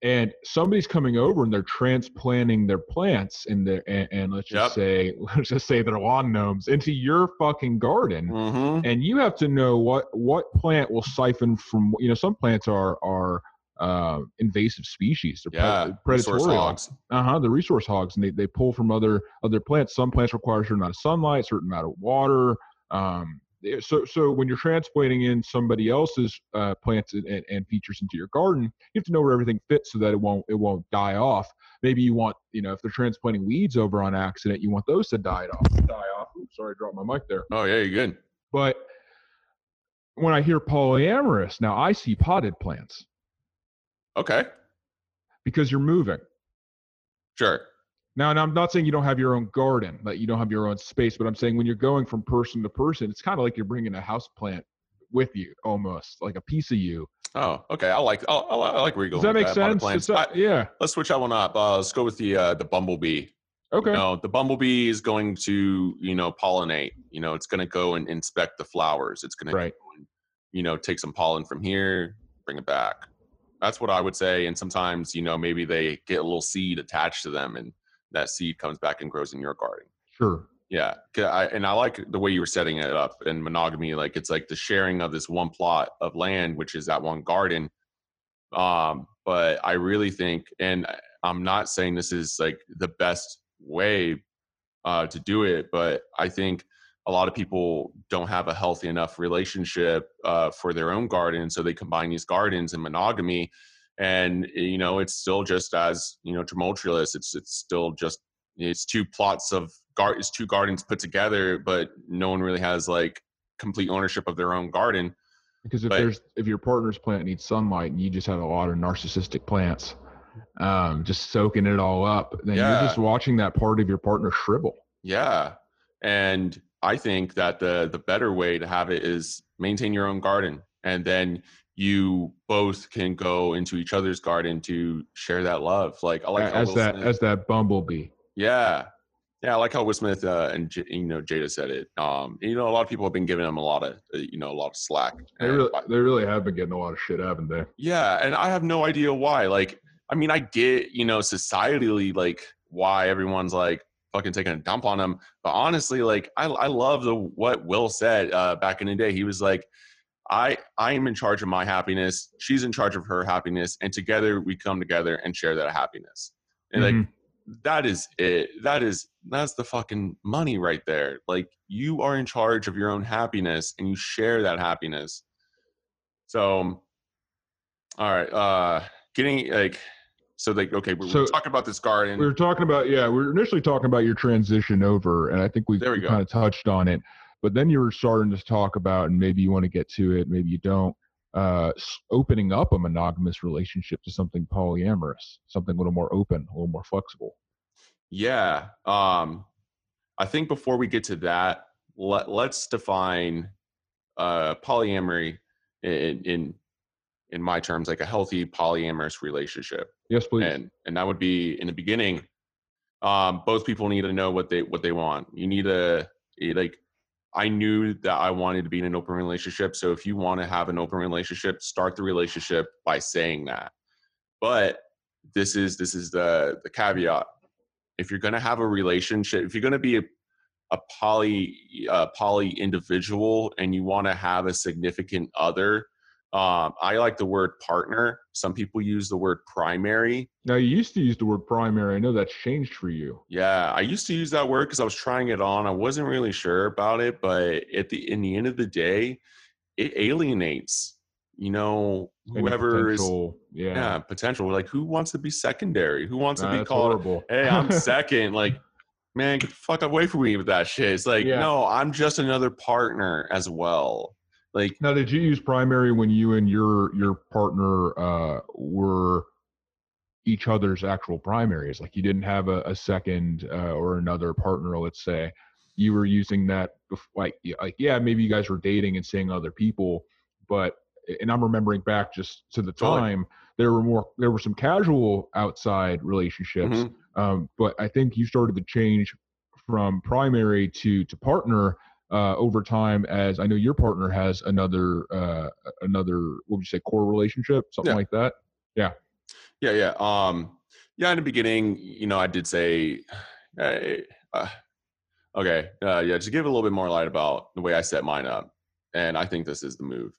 Speaker 2: And somebody's coming over and they're transplanting their plants in there, and, and, let's just yep. say <laughs> let's just say their lawn gnomes into your fucking garden, mm-hmm. and you have to know what what plant will siphon from. You know, some plants are are uh, invasive species. They're
Speaker 1: yeah, predatory hogs.
Speaker 2: Uh huh. The resource hogs, and they, they pull from other other plants. Some plants require a certain amount of sunlight, certain amount of water. Um, so so when you're transplanting in somebody else's uh, plants and, and, features into your garden, you have to know where everything fits so that it won't it won't die off. Maybe you want you know if they're transplanting weeds over on accident, you want those to die off. Die off. Oops, sorry, I dropped my mic there.
Speaker 1: Oh yeah, you're good.
Speaker 2: But when I hear polyamorous, now I see potted plants.
Speaker 1: Okay.
Speaker 2: Because you're moving.
Speaker 1: Sure.
Speaker 2: Now, and I'm not saying you don't have your own garden, that you don't have your own space, but I'm saying when you're going from person to person, it's kind of like you're bringing a house plant with you, almost like a piece of you.
Speaker 1: Oh, okay. I like. I, I like where you're going.
Speaker 2: Does that make that. sense? I,
Speaker 1: yeah. Let's switch that one up. Uh, let's go with the uh, the bumblebee.
Speaker 2: Okay.
Speaker 1: You know, the bumblebee is going to you know pollinate. You know, it's going to go and inspect the flowers. It's going
Speaker 2: right.
Speaker 1: to, you know, take some pollen from here, bring it back that's what I would say. And sometimes, you know, maybe they get a little seed attached to them, and that seed comes back and grows in your garden.
Speaker 2: Sure.
Speaker 1: Yeah, I, and I like the way you were setting it up in monogamy. Like it's like the sharing of this one plot of land, which is that one garden. Um, but I really think, and I'm not saying this is like the best way uh, to do it, but I think a lot of people don't have a healthy enough relationship uh, for their own garden so they combine these gardens in monogamy and you know it's still just as you know tumultuous. It's it's still just it's two plots of gar it's two gardens put together but no one really has like complete ownership of their own garden.
Speaker 2: Because if but, there's if your partner's plant needs sunlight and you just have a lot of narcissistic plants um, just soaking it all up then yeah. you're just watching that part of your partner shrivel.
Speaker 1: Yeah. And I think that the the better way to have it is maintain your own garden, and then you both can go into each other's garden to share that love. Like I like
Speaker 2: as that Smith, as that bumblebee.
Speaker 1: Yeah, yeah, I like how Will Smith uh, and J- you know Jada said it. Um, you know, a lot of people have been giving him a lot of uh, you know a lot of slack.
Speaker 2: They really, they really have been getting a lot of shit, haven't they?
Speaker 1: Yeah, and I have no idea why. Like, I mean, I get you know societally like why everyone's like fucking taking a dump on him. But honestly, like I, I love the what Will said uh, back in the day. He was like, I I am in charge of my happiness. She's in charge of her happiness, and together we come together and share that happiness. And mm-hmm. like that is it. That is that's the fucking money right there. Like you are in charge of your own happiness, and you share that happiness. So, all right, uh, getting like so like okay we so, were talking about this garden.
Speaker 2: we were talking about yeah we were initially talking about your transition over and i think we, we, kind of touched on it but then you were starting to talk about and maybe you want to get to it maybe you don't uh, opening up a monogamous relationship to something polyamorous something a little more open a little more flexible.
Speaker 1: Yeah um i think before we get to that let, let's define uh, polyamory in, in in my terms like a healthy polyamorous relationship.
Speaker 2: Yes, please.
Speaker 1: and and that would be in the beginning um both people need to know what they what they want. You need to eh, like i knew that i wanted to be in an open relationship so if you want to have an open relationship start the relationship by saying that. But this is this is the the caveat. If you're going to have a relationship if you're going to be a, a poly uh, poly individual and you want to have a significant other um, I like the word partner. Some people use the word primary.
Speaker 2: now you used to use the word primary. I know that's changed for you.
Speaker 1: Yeah, I used to use that word because I was trying it on. I wasn't really sure about it, but at the in the end of the day, it alienates. You know, whoever is
Speaker 2: yeah,
Speaker 1: yeah potential. Like, who wants to be secondary? Who wants
Speaker 2: Nah,
Speaker 1: to be called?
Speaker 2: horrible.
Speaker 1: Hey, I'm <laughs> second. Like, man, get the fuck away from me with that shit. It's like,
Speaker 2: Yeah.
Speaker 1: no, I'm just another partner as well. Like,
Speaker 2: Now, did you use primary when you and your your partner uh, were each other's actual primaries? Like you didn't have a, a second uh, or another partner, let's say. You were using that, bef- like, like yeah, maybe you guys were dating and seeing other people, but and I'm remembering back just to the
Speaker 1: Totally.
Speaker 2: time there were more there were some casual outside relationships,
Speaker 1: mhm.
Speaker 2: um, but I think you started to change from primary to to partner uh, over time. As I know your partner has another uh, another what would you say core relationship, something
Speaker 1: Yeah.
Speaker 2: like that.
Speaker 1: Yeah, yeah. Yeah um, yeah, in the beginning, you know, I did say, <sighs> eh, uh, okay, uh, yeah, to give a little bit more light about the way I set mine up, and I think this is the move.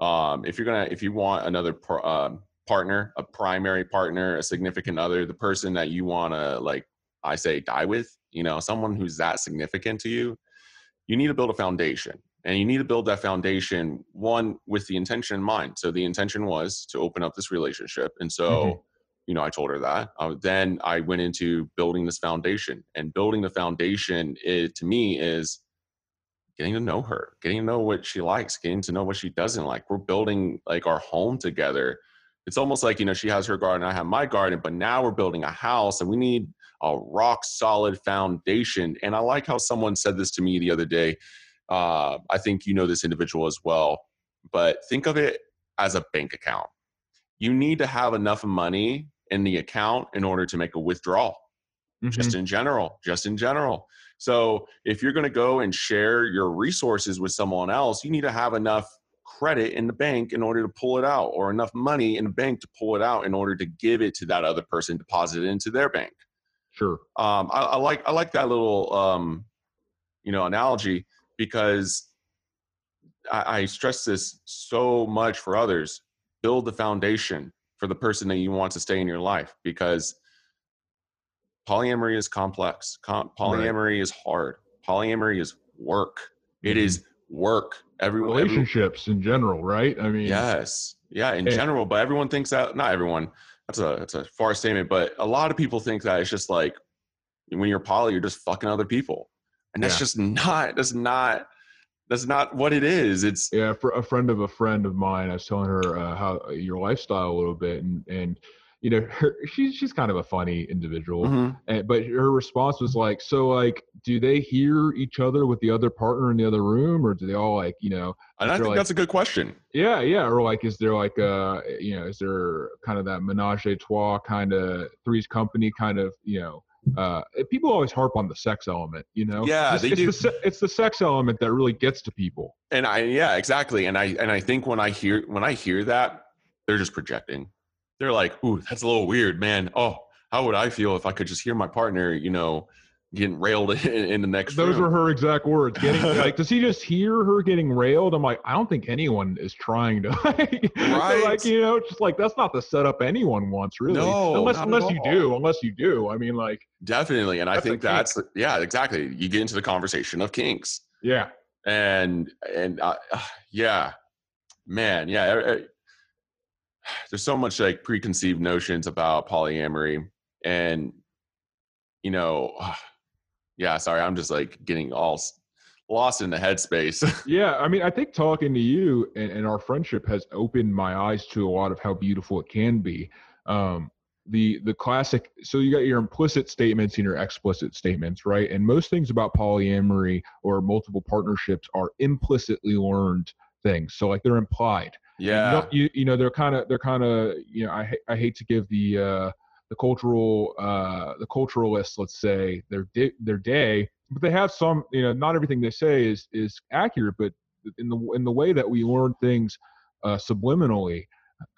Speaker 1: Um, if you're gonna, if you want another um, partner, a primary partner, a significant other, the person that you want to, like, I say, die with, you know, someone who's that significant to you, you need to build a foundation and you need to build that foundation one with the intention in mind. So the intention was to open up this relationship and so
Speaker 2: Mhm.
Speaker 1: you know i told her that. Uh, then i went into building this foundation and building the foundation is, to me is getting to know her getting to know what she likes getting to know what she doesn't like. We're building like our home together. It's almost like you know she has her garden i have my garden but now we're building a house and we need a rock solid foundation and i like how someone said this to me the other day uh, I think you know this individual as well, but think of it as a bank account. You need to have enough money in the account in order to make a withdrawal,
Speaker 2: Mhm.
Speaker 1: just in general, just in general. So if you're going to go and share your resources with someone else, you need to have enough credit in the bank in order to pull it out, or enough money in the bank to pull it out in order to give it to that other person, deposit it into their bank
Speaker 2: Sure.
Speaker 1: um, I, I like I like that little um, you know analogy because I, I stress this so much for others. Build the foundation for the person that you want to stay in your life because polyamory is complex. Com- polyamory is hard. Polyamory is work. It
Speaker 2: Mhm.
Speaker 1: is work. Every every-
Speaker 2: relationships in general, right? I mean,
Speaker 1: Yes. Yeah, in general, but everyone thinks that not everyone. That's a that's a far statement, but a lot of people think that it's just like when you're poly, you're just fucking other people. And that's
Speaker 2: Yeah.
Speaker 1: just not that's not that's not what it is. It's
Speaker 2: Yeah, for a friend of a friend of mine, I was telling her uh, how your lifestyle a little bit, and and you know, her, she's she's kind of a funny individual,
Speaker 1: Mhm.
Speaker 2: and, but her response was like, so like, do they hear each other with the other partner in the other room, or do they all like, you know,
Speaker 1: and I think
Speaker 2: like-
Speaker 1: that's a good question.
Speaker 2: yeah, yeah, or like, is there like, uh, you know, is there kind of that menage a trois kind of three's company kind of, you know, uh, people always harp on the sex element, you know,
Speaker 1: Yeah,
Speaker 2: it's,
Speaker 1: they
Speaker 2: it's
Speaker 1: do.
Speaker 2: The, it's the sex element that really gets to people.
Speaker 1: And I yeah, exactly. And I and I think when I hear when I hear that, they're just projecting. They're like, ooh, that's a little weird, man. Oh, how would I feel if I could just hear my partner, you know, getting railed <laughs> in, in the next
Speaker 2: Those
Speaker 1: room?
Speaker 2: were her exact words. Getting <laughs> like, does he just hear her getting railed? I'm like, I don't think anyone is trying to, <laughs> like,
Speaker 1: Right.
Speaker 2: like you know, just like that's not the setup anyone wants, really.
Speaker 1: No,
Speaker 2: unless unless you do, unless you do. I mean, like,
Speaker 1: Definitely. And I
Speaker 2: That's
Speaker 1: think
Speaker 2: kink.
Speaker 1: that's yeah, exactly. You get into the conversation of kinks.
Speaker 2: yeah,
Speaker 1: And and uh, <sighs> yeah, man, yeah. Er- er- There's so much like preconceived notions about polyamory and you know, yeah, sorry, I'm just like getting all lost in the headspace. <laughs>
Speaker 2: yeah. I mean, I think talking to you and, and our friendship has opened my eyes to a lot of how beautiful it can be. Um, the the classic so you got your implicit statements and your explicit statements right and most things about polyamory or multiple partnerships are implicitly learned things so like they're implied
Speaker 1: yeah
Speaker 2: you, you, you know they're kind of they're kind of you know I, I hate to give the uh the cultural uh the culturalists let's say their day their day but they have some you know not everything they say is is accurate but in the in the way that we learn things uh subliminally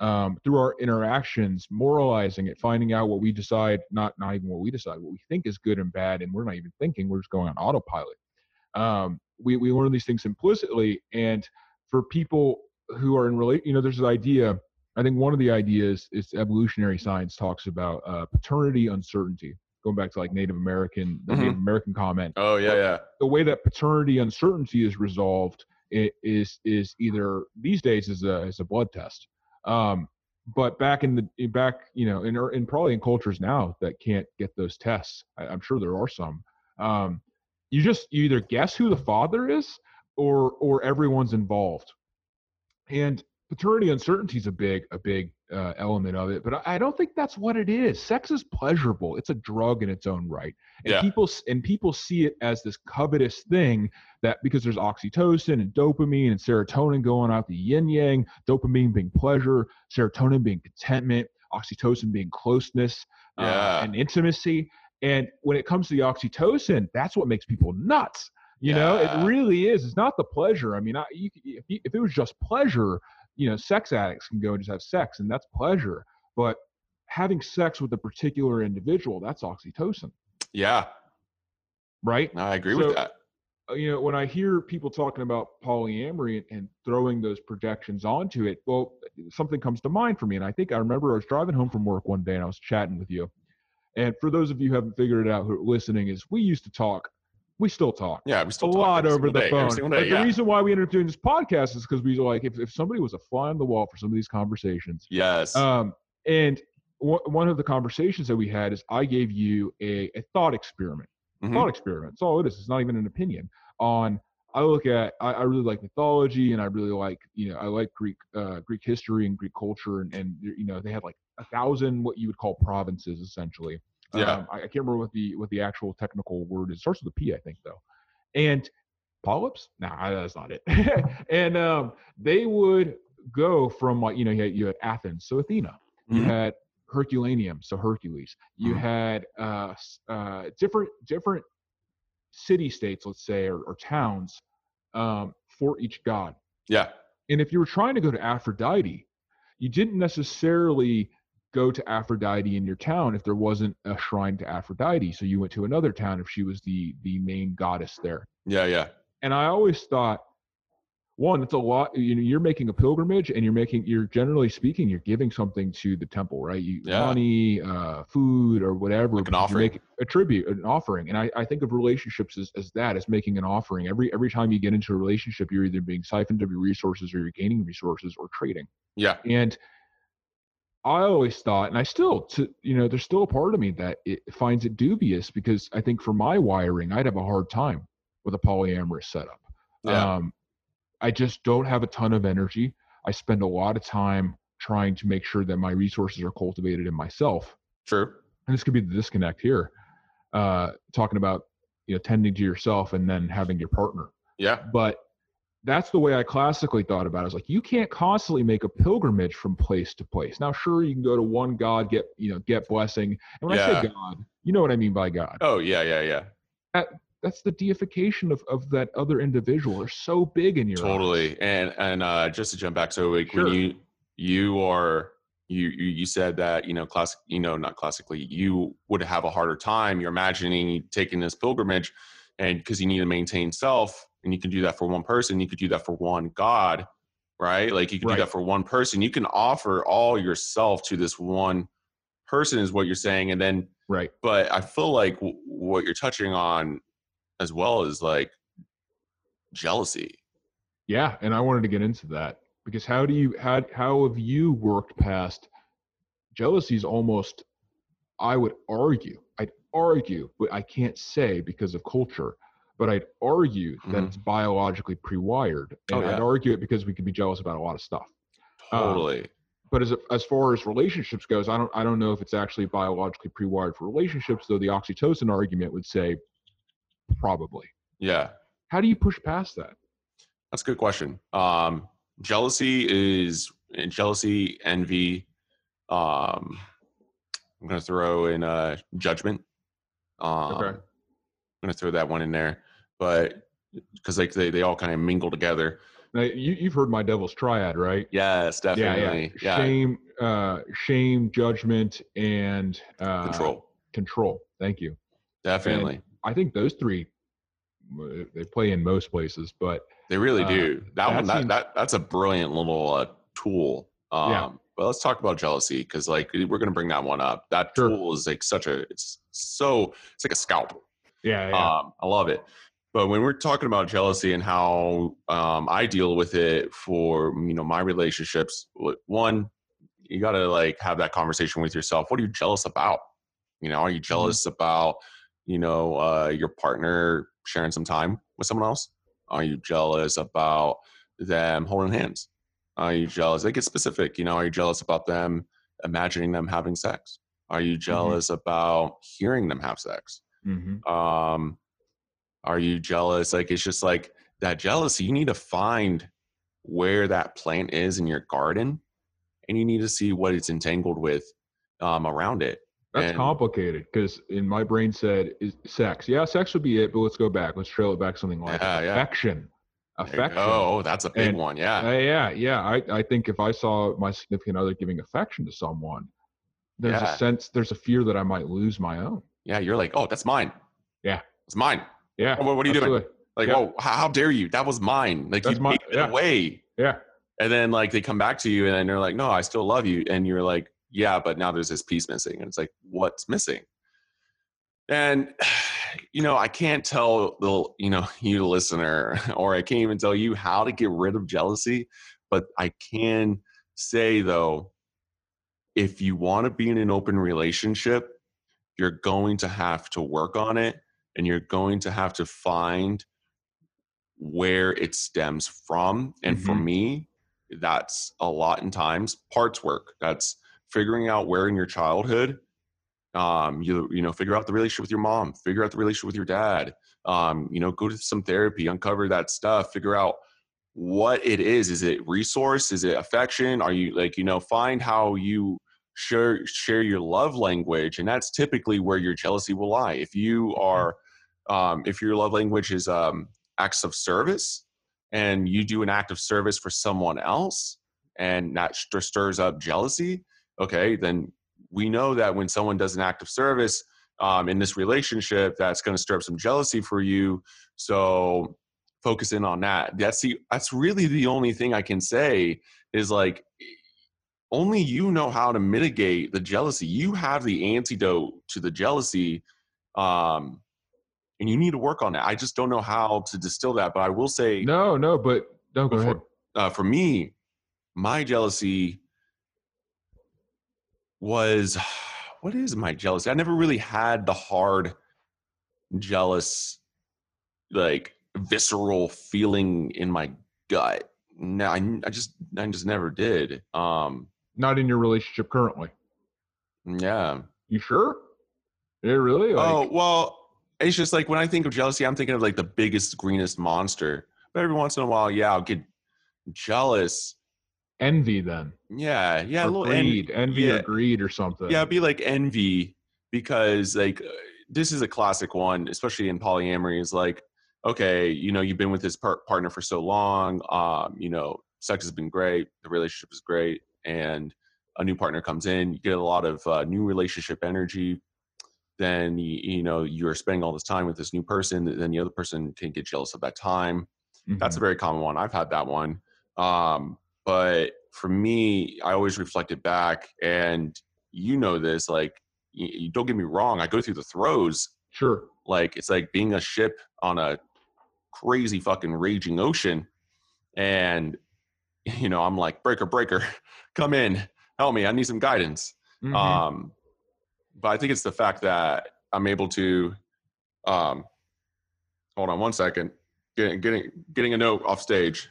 Speaker 2: um, through our interactions, moralizing it, finding out what we decide, not not even what we decide, what we think is good and bad, and we're not even thinking, we're just going on autopilot. Um, we we learn these things implicitly, and for people who are in relate, you know, there's this idea. I think one of the ideas is evolutionary science talks about uh, paternity uncertainty. Going back to like Native American, the
Speaker 1: Mhm.
Speaker 2: Native American comment
Speaker 1: oh yeah yeah
Speaker 2: the way that paternity uncertainty is resolved is is either these days is a is a blood test. Um, but back in the back, you know, in in probably in cultures now that can't get those tests, I, I'm sure there are some. Um, you just you either guess who the father is, or or everyone's involved. And paternity uncertainty is a big a big uh, element of it, but I, I don't think that's what it is. Sex is pleasurable; it's a drug in its own right and
Speaker 1: Yeah.
Speaker 2: people and people see it as this covetous thing that because there's oxytocin and dopamine and serotonin going out the yin yang dopamine being pleasure serotonin being contentment oxytocin being closeness uh, and intimacy and when it comes to the oxytocin that's what makes people nuts you know it really is it's not the pleasure i mean I, you, if, you, if it was just pleasure you know sex addicts can go and just have sex and that's pleasure but having sex with a particular individual that's oxytocin.
Speaker 1: Yeah.
Speaker 2: Right?
Speaker 1: I agree
Speaker 2: So-
Speaker 1: with that.
Speaker 2: uh, you know when i hear people talking about polyamory and, and throwing those projections onto it well something comes to mind for me and i think i remember i was driving home from work one day and i was chatting with you and for those of you who haven't figured it out who are listening is we used to talk we still talk
Speaker 1: yeah we still talk
Speaker 2: A
Speaker 1: lot
Speaker 2: over the
Speaker 1: day,
Speaker 2: phone.
Speaker 1: day,
Speaker 2: the reason why we ended up doing this podcast is because we were like, if, if somebody was a fly on the wall for some of these conversations,
Speaker 1: yes
Speaker 2: um, and w- one of the conversations that we had is I gave you a, a thought experiment.
Speaker 1: Mhm.
Speaker 2: Thought experiment. That's all it is. It's not even an opinion. On I look at I, I really like mythology and I really like you know I like Greek uh, Greek history and Greek culture and and you know they had like a thousand what you would call provinces essentially.
Speaker 1: Yeah.
Speaker 2: Um, I, I can't remember what the what the actual technical word is. It starts with a P, I think though. And polyps? Nah, that's not it. <laughs> and um, they would go from like you know you had, you had Athens, so Athena. You
Speaker 1: Mhm.
Speaker 2: had Herculaneum, so Hercules. You
Speaker 1: Mhm.
Speaker 2: had uh, uh, different different city states, let's say, or, or towns um, for each god.
Speaker 1: yeah
Speaker 2: And if you were trying to go to Aphrodite, you didn't necessarily go to Aphrodite in your town if there wasn't a shrine to Aphrodite. So you went to another town if she was the the main goddess there
Speaker 1: yeah yeah
Speaker 2: and I always thought, one, it's a lot. You know, you're making a pilgrimage, and you're making, you're generally speaking, you're giving something to the temple, right? You
Speaker 1: Yeah.
Speaker 2: money, uh, food, or whatever.
Speaker 1: Like an offering.
Speaker 2: make a tribute, an offering, and I, I think of relationships as, as that, as making an offering. Every every time you get into a relationship, you're either being siphoned of your resources, or you're gaining resources, or trading.
Speaker 1: yeah
Speaker 2: And I always thought, and I still, to you know, there's still a part of me that it finds it dubious because I think for my wiring, I'd have a hard time with a polyamorous setup.
Speaker 1: yeah
Speaker 2: Um, I just don't have a ton of energy. I spend a lot of time trying to make sure that my resources are cultivated in myself.
Speaker 1: true
Speaker 2: And this could be the disconnect here, uh, talking about you know tending to yourself and then having your partner.
Speaker 1: yeah
Speaker 2: But that's the way I classically thought about it. I was like, you can't constantly make a pilgrimage from place to place. Now, sure, you can go to one God, get you know, get blessing. And when I say God, you know what I mean by God.
Speaker 1: oh yeah yeah yeah That,
Speaker 2: That's the deification of, of that other individual. They're so big in your eyes.
Speaker 1: totally and and uh just to jump back so like
Speaker 2: Sure.
Speaker 1: when you you are you, you you said that you know classic you know not classically you would have a harder time you're imagining taking this pilgrimage and because you need to maintain self and you can do that for one person you could do that for one god right like you can
Speaker 2: Right.
Speaker 1: do that for one person you can offer all yourself to this one person is what you're saying and then
Speaker 2: Right.
Speaker 1: but i feel like w- what you're touching on as well is like jealousy
Speaker 2: Yeah, and I wanted to get into that because how do you how how have you worked past jealousy? Is almost, I would argue, I'd argue, but I can't say because of culture. But I'd argue that
Speaker 1: Mhm.
Speaker 2: it's biologically pre-wired,
Speaker 1: Oh,
Speaker 2: and I'd argue it because we can be jealous about a lot of stuff. Um,
Speaker 1: totally
Speaker 2: but as as far as relationships goes, I don't I don't know if it's actually biologically pre-wired for relationships. Though the oxytocin argument would say probably.
Speaker 1: Yeah,
Speaker 2: How do you push past that?
Speaker 1: that's a good question. Um, jealousy is and jealousy, envy. Um, I'm gonna throw in uh, judgment. Um,
Speaker 2: Okay.
Speaker 1: I'm gonna throw that one in there, but because like they, they all kind of mingle together.
Speaker 2: Now, you you've heard my devil's triad, right?
Speaker 1: Yes, definitely. Yeah,
Speaker 2: Shame, uh, shame, judgment, and uh,
Speaker 1: control.
Speaker 2: Control. Thank you.
Speaker 1: Definitely.
Speaker 2: I think those three uh, they play in most places, but
Speaker 1: They really
Speaker 2: Uh,
Speaker 1: do. That,
Speaker 2: that
Speaker 1: one, that, that that's a brilliant little uh, tool. Um,
Speaker 2: Yeah.
Speaker 1: But let's talk about jealousy because like we're gonna bring that one up. That
Speaker 2: Sure.
Speaker 1: tool is like such a it's so it's like a scalpel.
Speaker 2: yeah, yeah.
Speaker 1: Um, I love it. But when we're talking about jealousy and how um, I deal with it for you know my relationships, one, you got to like have that conversation with yourself. What are you jealous about? You know, are you jealous about you know uh, your partner sharing some time with someone else? Are you jealous about them holding hands? Are you jealous? They get specific. You know, are you jealous about them imagining them having sex? Are you jealous about hearing them have sex?
Speaker 2: hmm
Speaker 1: um are you jealous like it's just like that jealousy you need to find where that plant is in your garden and you need to see what it's entangled with um around it
Speaker 2: That's
Speaker 1: and-
Speaker 2: complicated because in my brain said is sex. Yeah, sex would be it, but let's go back. Let's trail it back something like <laughs>
Speaker 1: Yeah, yeah.
Speaker 2: affection.
Speaker 1: You
Speaker 2: Affection.
Speaker 1: oh that's a big
Speaker 2: And-
Speaker 1: one yeah
Speaker 2: Uh, yeah, yeah. I, I think if I saw my significant other giving affection to someone, there's
Speaker 1: Yeah.
Speaker 2: a sense, there's a fear that I might lose my own.
Speaker 1: yeah you're like oh that's mine
Speaker 2: Yeah.
Speaker 1: it's mine
Speaker 2: Yeah.
Speaker 1: Oh, what, are you doing like
Speaker 2: Yeah.
Speaker 1: oh how, dare you that was mine like
Speaker 2: That's
Speaker 1: you
Speaker 2: my-
Speaker 1: gave it
Speaker 2: yeah.
Speaker 1: away
Speaker 2: Yeah.
Speaker 1: and then like they come back to you and they're like no i still love you and you're like yeah but now there's this piece missing and it's like what's missing and <sighs> you know i can't tell the you know <laughs> you listener <laughs> or i can't even tell you how to get rid of jealousy but i can say though if you want to be in an open relationship you're going to have to work on it and you're going to have to find where it stems from and for
Speaker 2: Mhm.
Speaker 1: me that's a lot in times parts work. That's figuring out where in your childhood um you you know figure out the relationship with your mom figure out the relationship with your dad um you know go to some therapy uncover that stuff figure out what it is. Is it resource? Is it affection? Are you like you know find how you share share your love language and that's typically where your jealousy will lie. If you are um if your love language is um acts of service and you do an act of service for someone else and that stir- stirs up jealousy okay then we know that when someone does an act of service um, in this relationship that's going to stir up some jealousy for you. So focus in on that. That's the that's really the only thing i can say is like only you know how to mitigate the jealousy. You have the antidote to the jealousy um and you need to work on that i just don't know how to distill that but i will say
Speaker 2: No, no, but no, go
Speaker 1: Before-
Speaker 2: ahead.
Speaker 1: uh, for me, my jealousy was <sighs> what is my jealousy? I never really had the hard, jealous, like visceral feeling in my gut. No, I, I just, I just never did. Um,
Speaker 2: Not in your relationship currently.
Speaker 1: yeah.
Speaker 2: You sure? Yeah, really? Like,
Speaker 1: oh well, it's just like when I think of jealousy, I'm thinking of like the biggest, greenest monster. But every once in a while, yeah, I'll get jealous.
Speaker 2: envy then.
Speaker 1: Yeah, yeah, a
Speaker 2: or
Speaker 1: little en-
Speaker 2: greed. envy
Speaker 1: yeah.
Speaker 2: or greed or something.
Speaker 1: Yeah, it'd be like envy because like uh, this is a classic one, especially in polyamory. Is like, okay, you know, you've been with this par- partner for so long. Um, you know, sex has been great, the relationship is great, and a new partner comes in, you get a lot of uh, new relationship energy. Then you, you know you're spending all this time with this new person. Then the other person can get jealous of that time that's
Speaker 2: Mhm.
Speaker 1: a very common one. I've had that one. Um, but for me, I always reflected back, and you know this. Like, you, don't get me wrong. I go through the throes.
Speaker 2: sure.
Speaker 1: Like, it's like being a ship on a crazy fucking raging ocean, and <laughs> you know, I'm like, breaker, breaker, <laughs> come in, help me. I need some guidance.
Speaker 2: Mhm.
Speaker 1: Um, but I think it's the fact that I'm able to. Um, hold on one second. Getting getting getting a note off stage.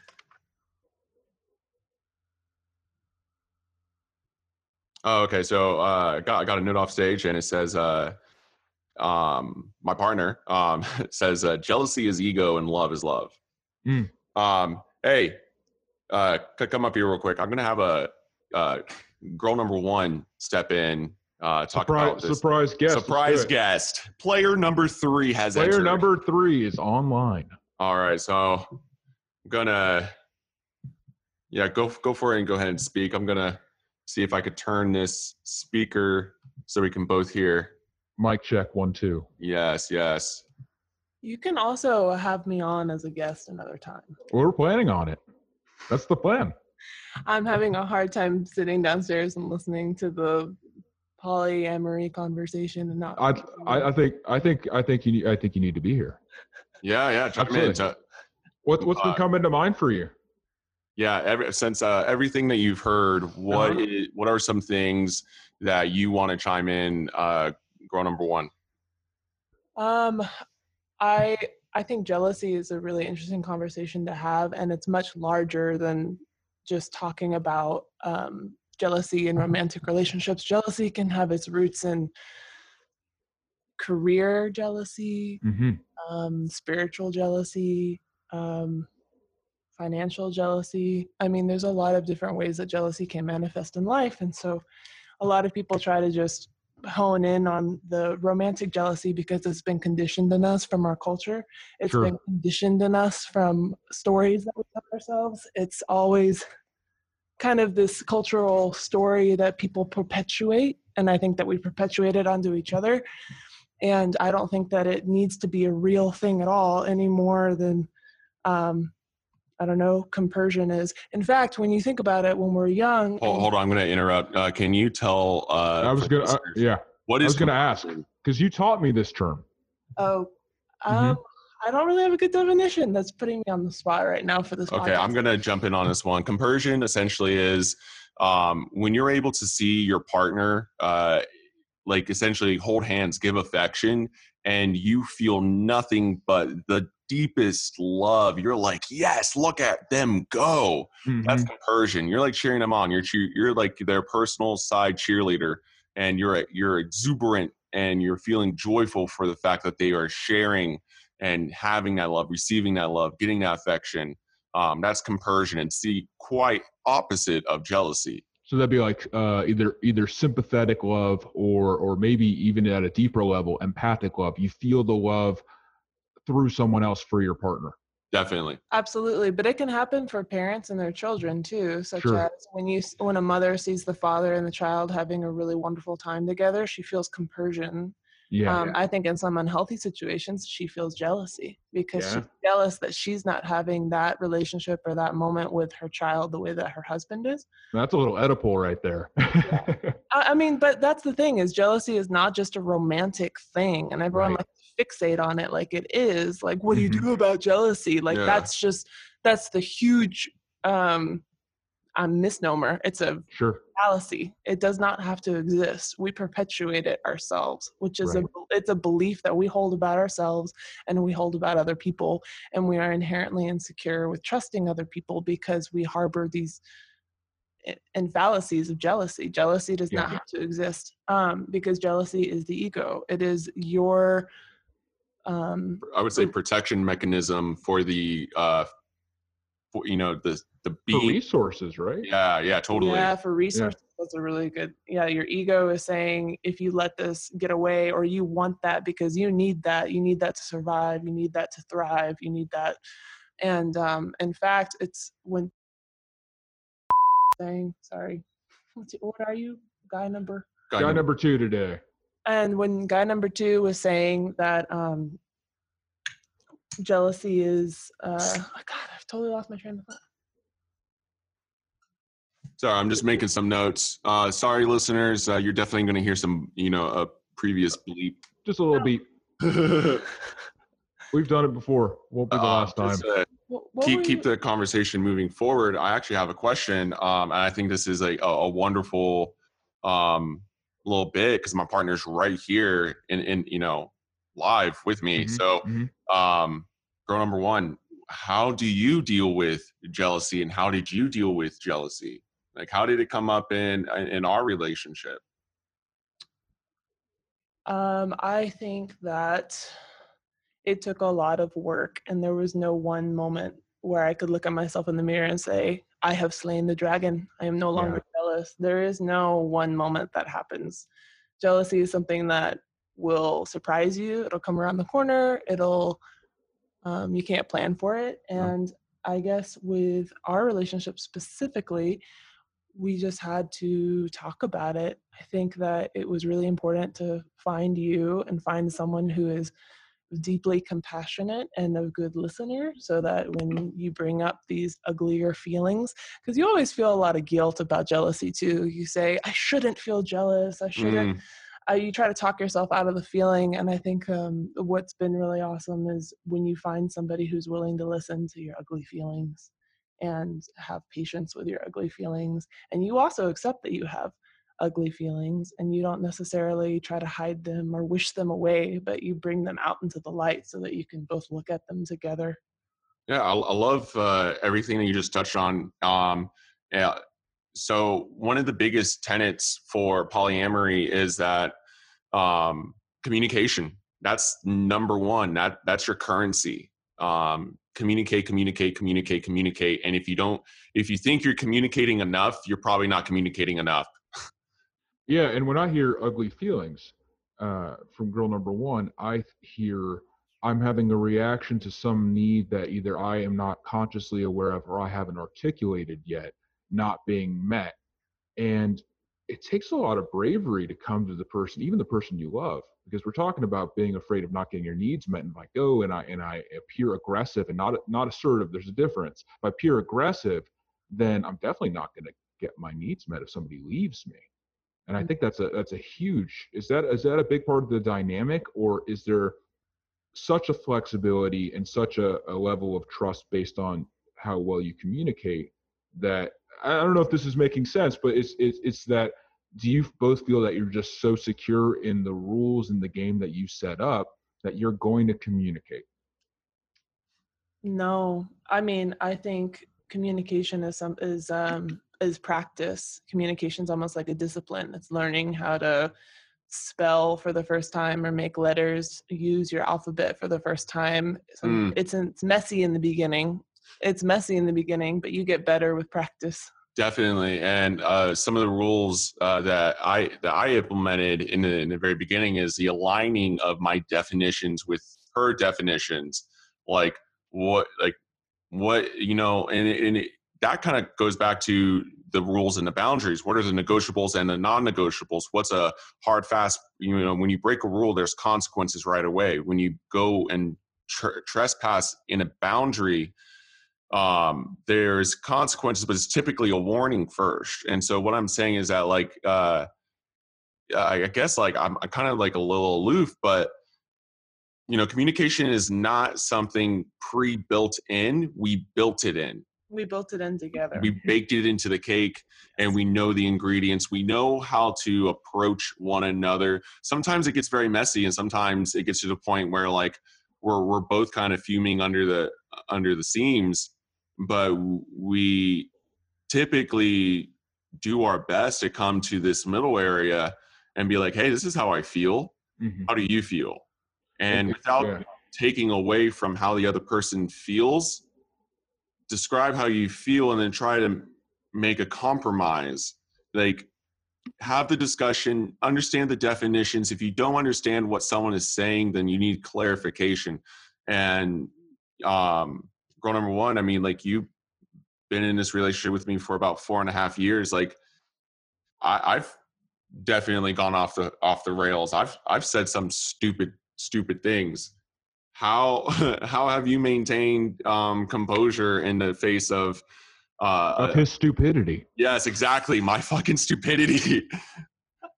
Speaker 1: Oh, okay. So uh, I got I got a note off stage, and it says, uh, um, my partner um, <laughs> says, uh, jealousy is ego, and love is love.
Speaker 2: Mm.
Speaker 1: Um, hey, uh, come up here real quick. I'm gonna have a uh, girl number one step in. Uh, talk about
Speaker 2: Surprise,
Speaker 1: this
Speaker 2: surprise guest.
Speaker 1: Surprise guest. Player number three has
Speaker 2: Player
Speaker 1: entered.
Speaker 2: number three is online.
Speaker 1: All right, so I'm gonna yeah go go for it and go ahead and speak. I'm gonna see if I could turn this speaker so we can both hear.
Speaker 2: Mic check one two.
Speaker 1: Yes, yes.
Speaker 3: You can also have me on as a guest another time.
Speaker 2: We're planning on it. That's the plan.
Speaker 3: I'm having a hard time sitting downstairs and listening to the polyamory conversation and not.
Speaker 2: I, I, I think I think I think you need, I think you need to be here.
Speaker 1: Yeah, yeah. Chime in.
Speaker 2: Absolutely.
Speaker 1: To-
Speaker 2: What what's been
Speaker 1: Uh,
Speaker 2: coming to mind for you?
Speaker 1: yeah, every, since uh, everything that you've heard, what
Speaker 2: Uh-huh.
Speaker 1: i- what are some things that you want to chime in? Uh, girl number one.
Speaker 3: Um, I I think jealousy is a really interesting conversation to have, and it's much larger than just talking about um, jealousy in romantic relationships. Jealousy can have its roots in career jealousy,
Speaker 2: Mm-hmm.
Speaker 3: um, spiritual jealousy, um, financial jealousy. I mean, there's a lot of different ways that jealousy can manifest in life. And so a lot of people try to just hone in on the romantic jealousy because it's been conditioned in us from our culture. It's
Speaker 2: Sure.
Speaker 3: been conditioned in us from stories that we tell ourselves. It's always kind of this cultural story that people perpetuate. And I think that we perpetuate it onto each other and I don't think that it needs to be a real thing at all any more than um, I don't know compersion is. In fact, when you think about it, when we're young,
Speaker 1: Hold,
Speaker 3: and-
Speaker 1: hold on, I'm going to interrupt. Uh, can you tell? Uh,
Speaker 2: I was gonna uh, yeah.
Speaker 1: What
Speaker 2: I was gonna ask because you taught me this term.
Speaker 3: oh,
Speaker 2: Mhm.
Speaker 3: um, I don't really have a good definition. That's putting me on the spot right now for this.
Speaker 1: Okay,
Speaker 3: podcast.
Speaker 1: I'm going to jump in on this one. Compersion essentially is um, when you're able to see your partner, uh, like essentially hold hands, give affection, and you feel nothing but the deepest love. You're like, yes, look at them go. That's
Speaker 2: Mhm.
Speaker 1: compersion. You're like cheering them on. You're cheer, you're like their personal side cheerleader, and you're you're exuberant and you're feeling joyful for the fact that they are sharing and having that love, receiving that love, getting that affection. Um, that's compersion, and see quite opposite of jealousy.
Speaker 2: So that'd be like uh, either either sympathetic love or or maybe even at a deeper level, empathic love. You feel the love through someone else for your partner.
Speaker 1: Definitely.
Speaker 3: Absolutely, but it can happen for parents and their children too. Such
Speaker 2: Sure.
Speaker 3: as when you when a mother sees the father and the child having a really wonderful time together, she feels compersion.
Speaker 2: Yeah.
Speaker 3: um, I think in some unhealthy situations, she feels jealousy because
Speaker 1: Yeah.
Speaker 3: she's jealous that she's not having that relationship or that moment with her child the way that her husband is.
Speaker 2: That's a little Oedipal right there. <laughs>
Speaker 3: I, I mean, but that's the thing is jealousy is not just a romantic thing, and everyone
Speaker 2: Right.
Speaker 3: like to fixate on it like it is. Like, what do you
Speaker 2: Mhm.
Speaker 3: do about jealousy? Like
Speaker 1: Yeah.
Speaker 3: that's just that's the huge um, a misnomer. It's a
Speaker 2: sure.
Speaker 3: fallacy. It does not have to exist. We perpetuate it ourselves, which is
Speaker 2: Right.
Speaker 3: a it's a belief that we hold about ourselves and we hold about other people, and we are inherently insecure with trusting other people because we harbor these and fallacies of jealousy. Jealousy does
Speaker 2: Yeah.
Speaker 3: not have to exist um, because jealousy is the ego. It is your um,
Speaker 1: I would say protection mechanism for the, uh, you know, the the
Speaker 2: For resources, right?
Speaker 1: Yeah, yeah, totally.
Speaker 3: Yeah, for resources, that's a really good. Yeah, your ego is saying if you let this get away, or you want that because you need that, you need that to survive, you need that to thrive, you need that. And um, in fact, it's when <laughs> saying sorry. What are you, guy number?
Speaker 1: Guy
Speaker 2: Guy
Speaker 1: number-
Speaker 2: number two today.
Speaker 3: And when guy number two was saying that um, jealousy is, uh, oh God, I've totally lost my train of thought.
Speaker 1: Sorry, I'm just making some notes. Uh, sorry, listeners. Uh, you're definitely going to hear some, you know, a previous bleep.
Speaker 2: Just a little beep. <laughs> We've done it before. Won't be the
Speaker 1: Uh,
Speaker 2: last time.
Speaker 1: just, uh,
Speaker 3: What, what
Speaker 1: keep keep the conversation moving forward. I actually have a question, um, and I think this is a a, a wonderful um, little bit because my partner's right here in in you know live with me.
Speaker 2: Mhm,
Speaker 1: So,
Speaker 2: mhm.
Speaker 1: um, girl number one, how do you deal with jealousy, and how did you deal with jealousy? Like, how did it come up in in our relationship?
Speaker 3: Um, I think that it took a lot of work, and there was no one moment where I could look at myself in the mirror and say, I have slain the dragon. I am no longer yeah. jealous. There is no one moment that happens. Jealousy is something that will surprise you. It'll come around the corner. It'll, um, you can't plan for it. And I guess with our relationship specifically, we just had to talk about it. I think that it was really important to find you and find someone who is deeply compassionate and a good listener so that when you bring up these uglier feelings because you always feel a lot of guilt about jealousy too you say i shouldn't feel jealous i shouldn't mm. Uh, you try to talk yourself out of the feeling and i think um, what's been really awesome is when you find somebody who's willing to listen to your ugly feelings and have patience with your ugly feelings and you also accept that you have ugly feelings and you don't necessarily try to hide them or wish them away but you bring them out into the light so that you can both look at them together.
Speaker 1: Yeah i, I love uh, everything that you just touched on um, yeah, so one of the biggest tenets for polyamory is that um, communication. That's number one. That that's your currency. Um, communicate communicate communicate communicate. And if you don't if you think you're communicating enough you're probably not communicating enough.
Speaker 2: Yeah, and when I hear ugly feelings uh, from girl number one, I hear I'm having a reaction to some need that either I am not consciously aware of or I haven't articulated yet, not being met. And it takes a lot of bravery to come to the person, even the person you love, because we're talking about being afraid of not getting your needs met. And if I go and I and I appear aggressive and not not assertive, there's a difference. If I appear aggressive, then I'm definitely not going to get my needs met if somebody leaves me and I mm. think that's a that's a huge. Is that is that a big part of the dynamic, or is there such a flexibility and such a, a level of trust based on how well you communicate that I don't know if this is making sense, but it's it's it's that do you both feel that you're just so secure in the rules in the game that you set up that you're going to communicate?
Speaker 3: No, I mean I think communication is some is um is practice. Communication is almost like a discipline. It's learning how to spell for the first time or make letters, use your alphabet for the first time. Mm. It's it's messy in the beginning. It's messy in the beginning, but you get better with practice.
Speaker 1: Definitely, and uh, some of the rules uh, that I that I implemented in the, in the very beginning is the aligning of my definitions with her definitions. Like what, like what you know, and, and it, that kind of goes back to the rules and the boundaries. What are the negotiables and the non-negotiables? What's a hard, fast? You know, when you break a rule, there's consequences right away. When you go and tr- trespass in a boundary, um, there's consequences, but it's typically a warning first. And so, what I'm saying is that, like, uh, I guess, like, I'm, I'm kind of like a little aloof, but you know, communication is not something pre-built in. We built it in
Speaker 3: we built it in together.
Speaker 1: We baked it into the cake and we know the ingredients. We know how to approach one another. Sometimes it gets very messy and sometimes it gets to the point where like we're we're both kind of fuming under the under the seams, but we typically do our best to come to this middle area and be like, "Hey, this is how I feel. Mm-hmm. How do you feel?" And without yeah. taking away from how the other person feels, describe how you feel and then try to make a compromise like have the discussion understand the definitions if you don't understand what someone is saying then you need clarification and um girl number one i mean like you've been in this relationship with me for about four and a half years like I, i've definitely gone off the off the rails i've i've said some stupid stupid things how <laughs> how have you maintained um, composure in the face of
Speaker 2: uh, of his stupidity?
Speaker 1: Yes, exactly. My <laughs> fucking stupidity.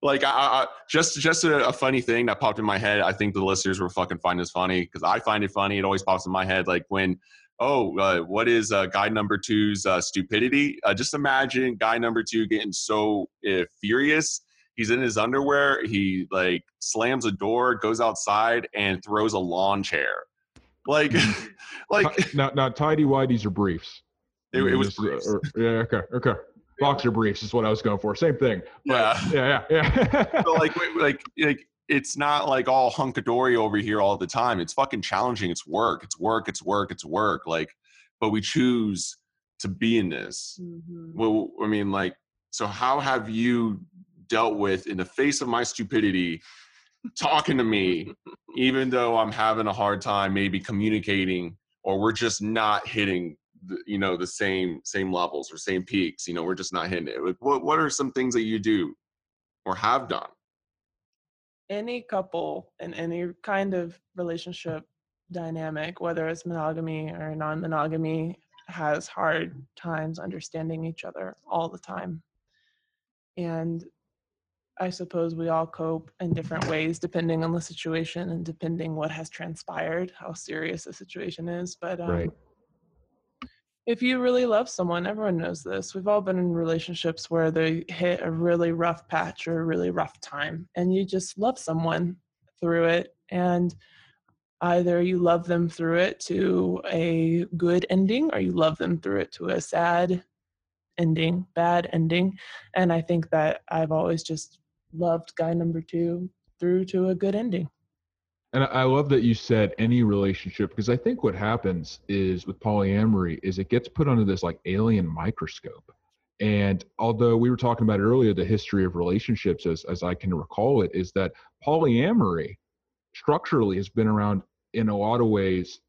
Speaker 1: like I, I, just just a, a, funny thing that popped in my head. I think the listeners will fucking find this funny because I find it funny. It always pops in my head. Like when oh, uh, what is uh, guy number two's uh, stupidity? Uh, just imagine guy number two getting so uh, furious he's in his underwear. He like slams a door, goes outside, and throws a lawn chair. Like, <laughs> like
Speaker 2: not not tidy whities or briefs.
Speaker 1: It, it was briefs.
Speaker 2: Or, yeah. Okay. Okay. boxer briefs is what I was going for. Same thing.
Speaker 1: Yeah.
Speaker 2: Yeah, yeah, yeah.
Speaker 1: but <laughs> like, like, like, it's not like all hunkadory over here all the time. It's fucking challenging. It's work. It's work. It's work. It's work. Like, but we choose to be in this.
Speaker 3: Mhm.
Speaker 1: Well, I mean, like, so how have you dealt with in the face of my stupidity, talking to me, even though I'm having a hard time, maybe communicating, or we're just not hitting, the, you know, the same same levels or same peaks. You know, we're just not hitting it. Like, what what are some things that you do or have done?
Speaker 3: Any couple in any kind of relationship dynamic, whether it's monogamy or non monogamy, has hard times understanding each other all the time. And I suppose we all cope in different ways depending on the situation and depending what has transpired, how serious the situation is. But um,
Speaker 2: Right.
Speaker 3: If you really love someone, everyone knows this. We've all been in relationships where they hit a really rough patch or a really rough time, and you just love someone through it. And either you love them through it to a good ending or you love them through it to a sad ending, bad ending. And I think that I've always just loved guy number two through to a good ending.
Speaker 2: And I love that you said any relationship because I think what happens is with polyamory is it gets put under this like alien microscope. And although we were talking about earlier the history of relationships as as I can recall it is that polyamory structurally has been around in a lot of ways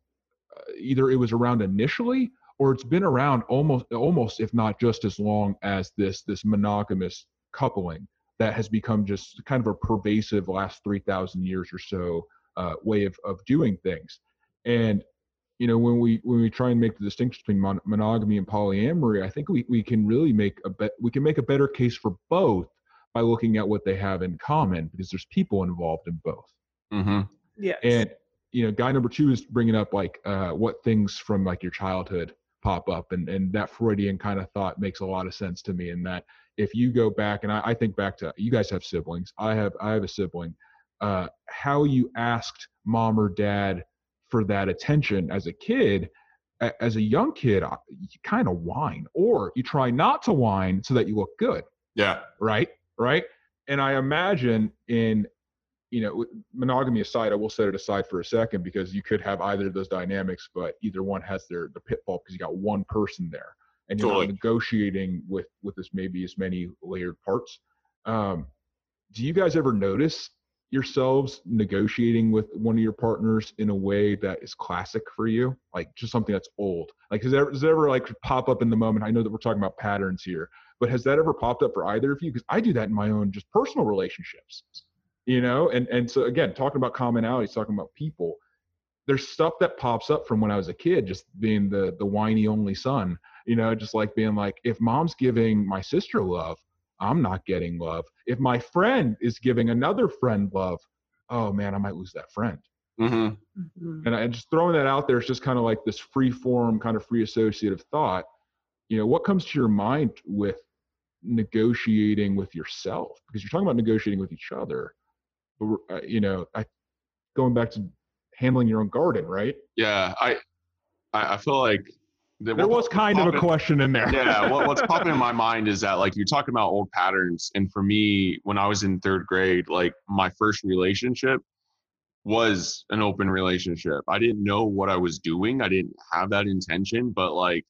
Speaker 2: uh, either it was around initially or it's been around almost almost if not just as long as this this monogamous coupling that has become just kind of a pervasive last 3000 years or so uh, way of, of doing things and you know when we when we try and make the distinction between mon- monogamy and polyamory i think we, we can really make a bet we can make a better case for both by looking at what they have in common because there's people involved in both
Speaker 1: Mm-hmm.
Speaker 3: Yes.
Speaker 2: and you know guy number two is bringing up like uh, what things from like your childhood pop up and and that freudian kind of thought makes a lot of sense to me in that if you go back and I, I think back to you guys have siblings i have i have a sibling uh, how you asked mom or dad for that attention as a kid as a young kid uh, you kind of whine or you try not to whine so that you look good
Speaker 1: Yeah.
Speaker 2: right right and i imagine in you know monogamy aside i will set it aside for a second because you could have either of those dynamics but either one has their the pitfall because you got one person there and you're
Speaker 1: Totally.
Speaker 2: negotiating with with this maybe as many layered parts um do you guys ever notice yourselves negotiating with one of your partners in a way that is classic for you? Like just something that's old. Like does that, does that ever like pop up in the moment? I know that we're talking about patterns here but has that ever popped up for either of you? Because i do that in my own just personal relationships you know? And and so again talking about commonalities talking about people there's stuff that pops up from when i was a kid just being the the whiny only son you know? Just like being like if mom's giving my sister love i'm not getting love if my friend is giving another friend love oh man i might lose that friend
Speaker 1: Mm-hmm.
Speaker 3: Mhm.
Speaker 2: and I and just throwing that out there is just kind of like this free form, kind of free associative thought. You know, what comes to your mind with negotiating with yourself? Because you're talking about negotiating with each other, but uh, you know, I going back to handling your own garden, right?
Speaker 1: Yeah. I, I I feel like that
Speaker 2: There was kind of a question in there.
Speaker 1: yeah what, what's <laughs> popping in my mind is that like you're talking about old patterns and for me when i was in third grade like my first relationship was an open relationship. I didn't know what i was doing. I didn't have that intention but like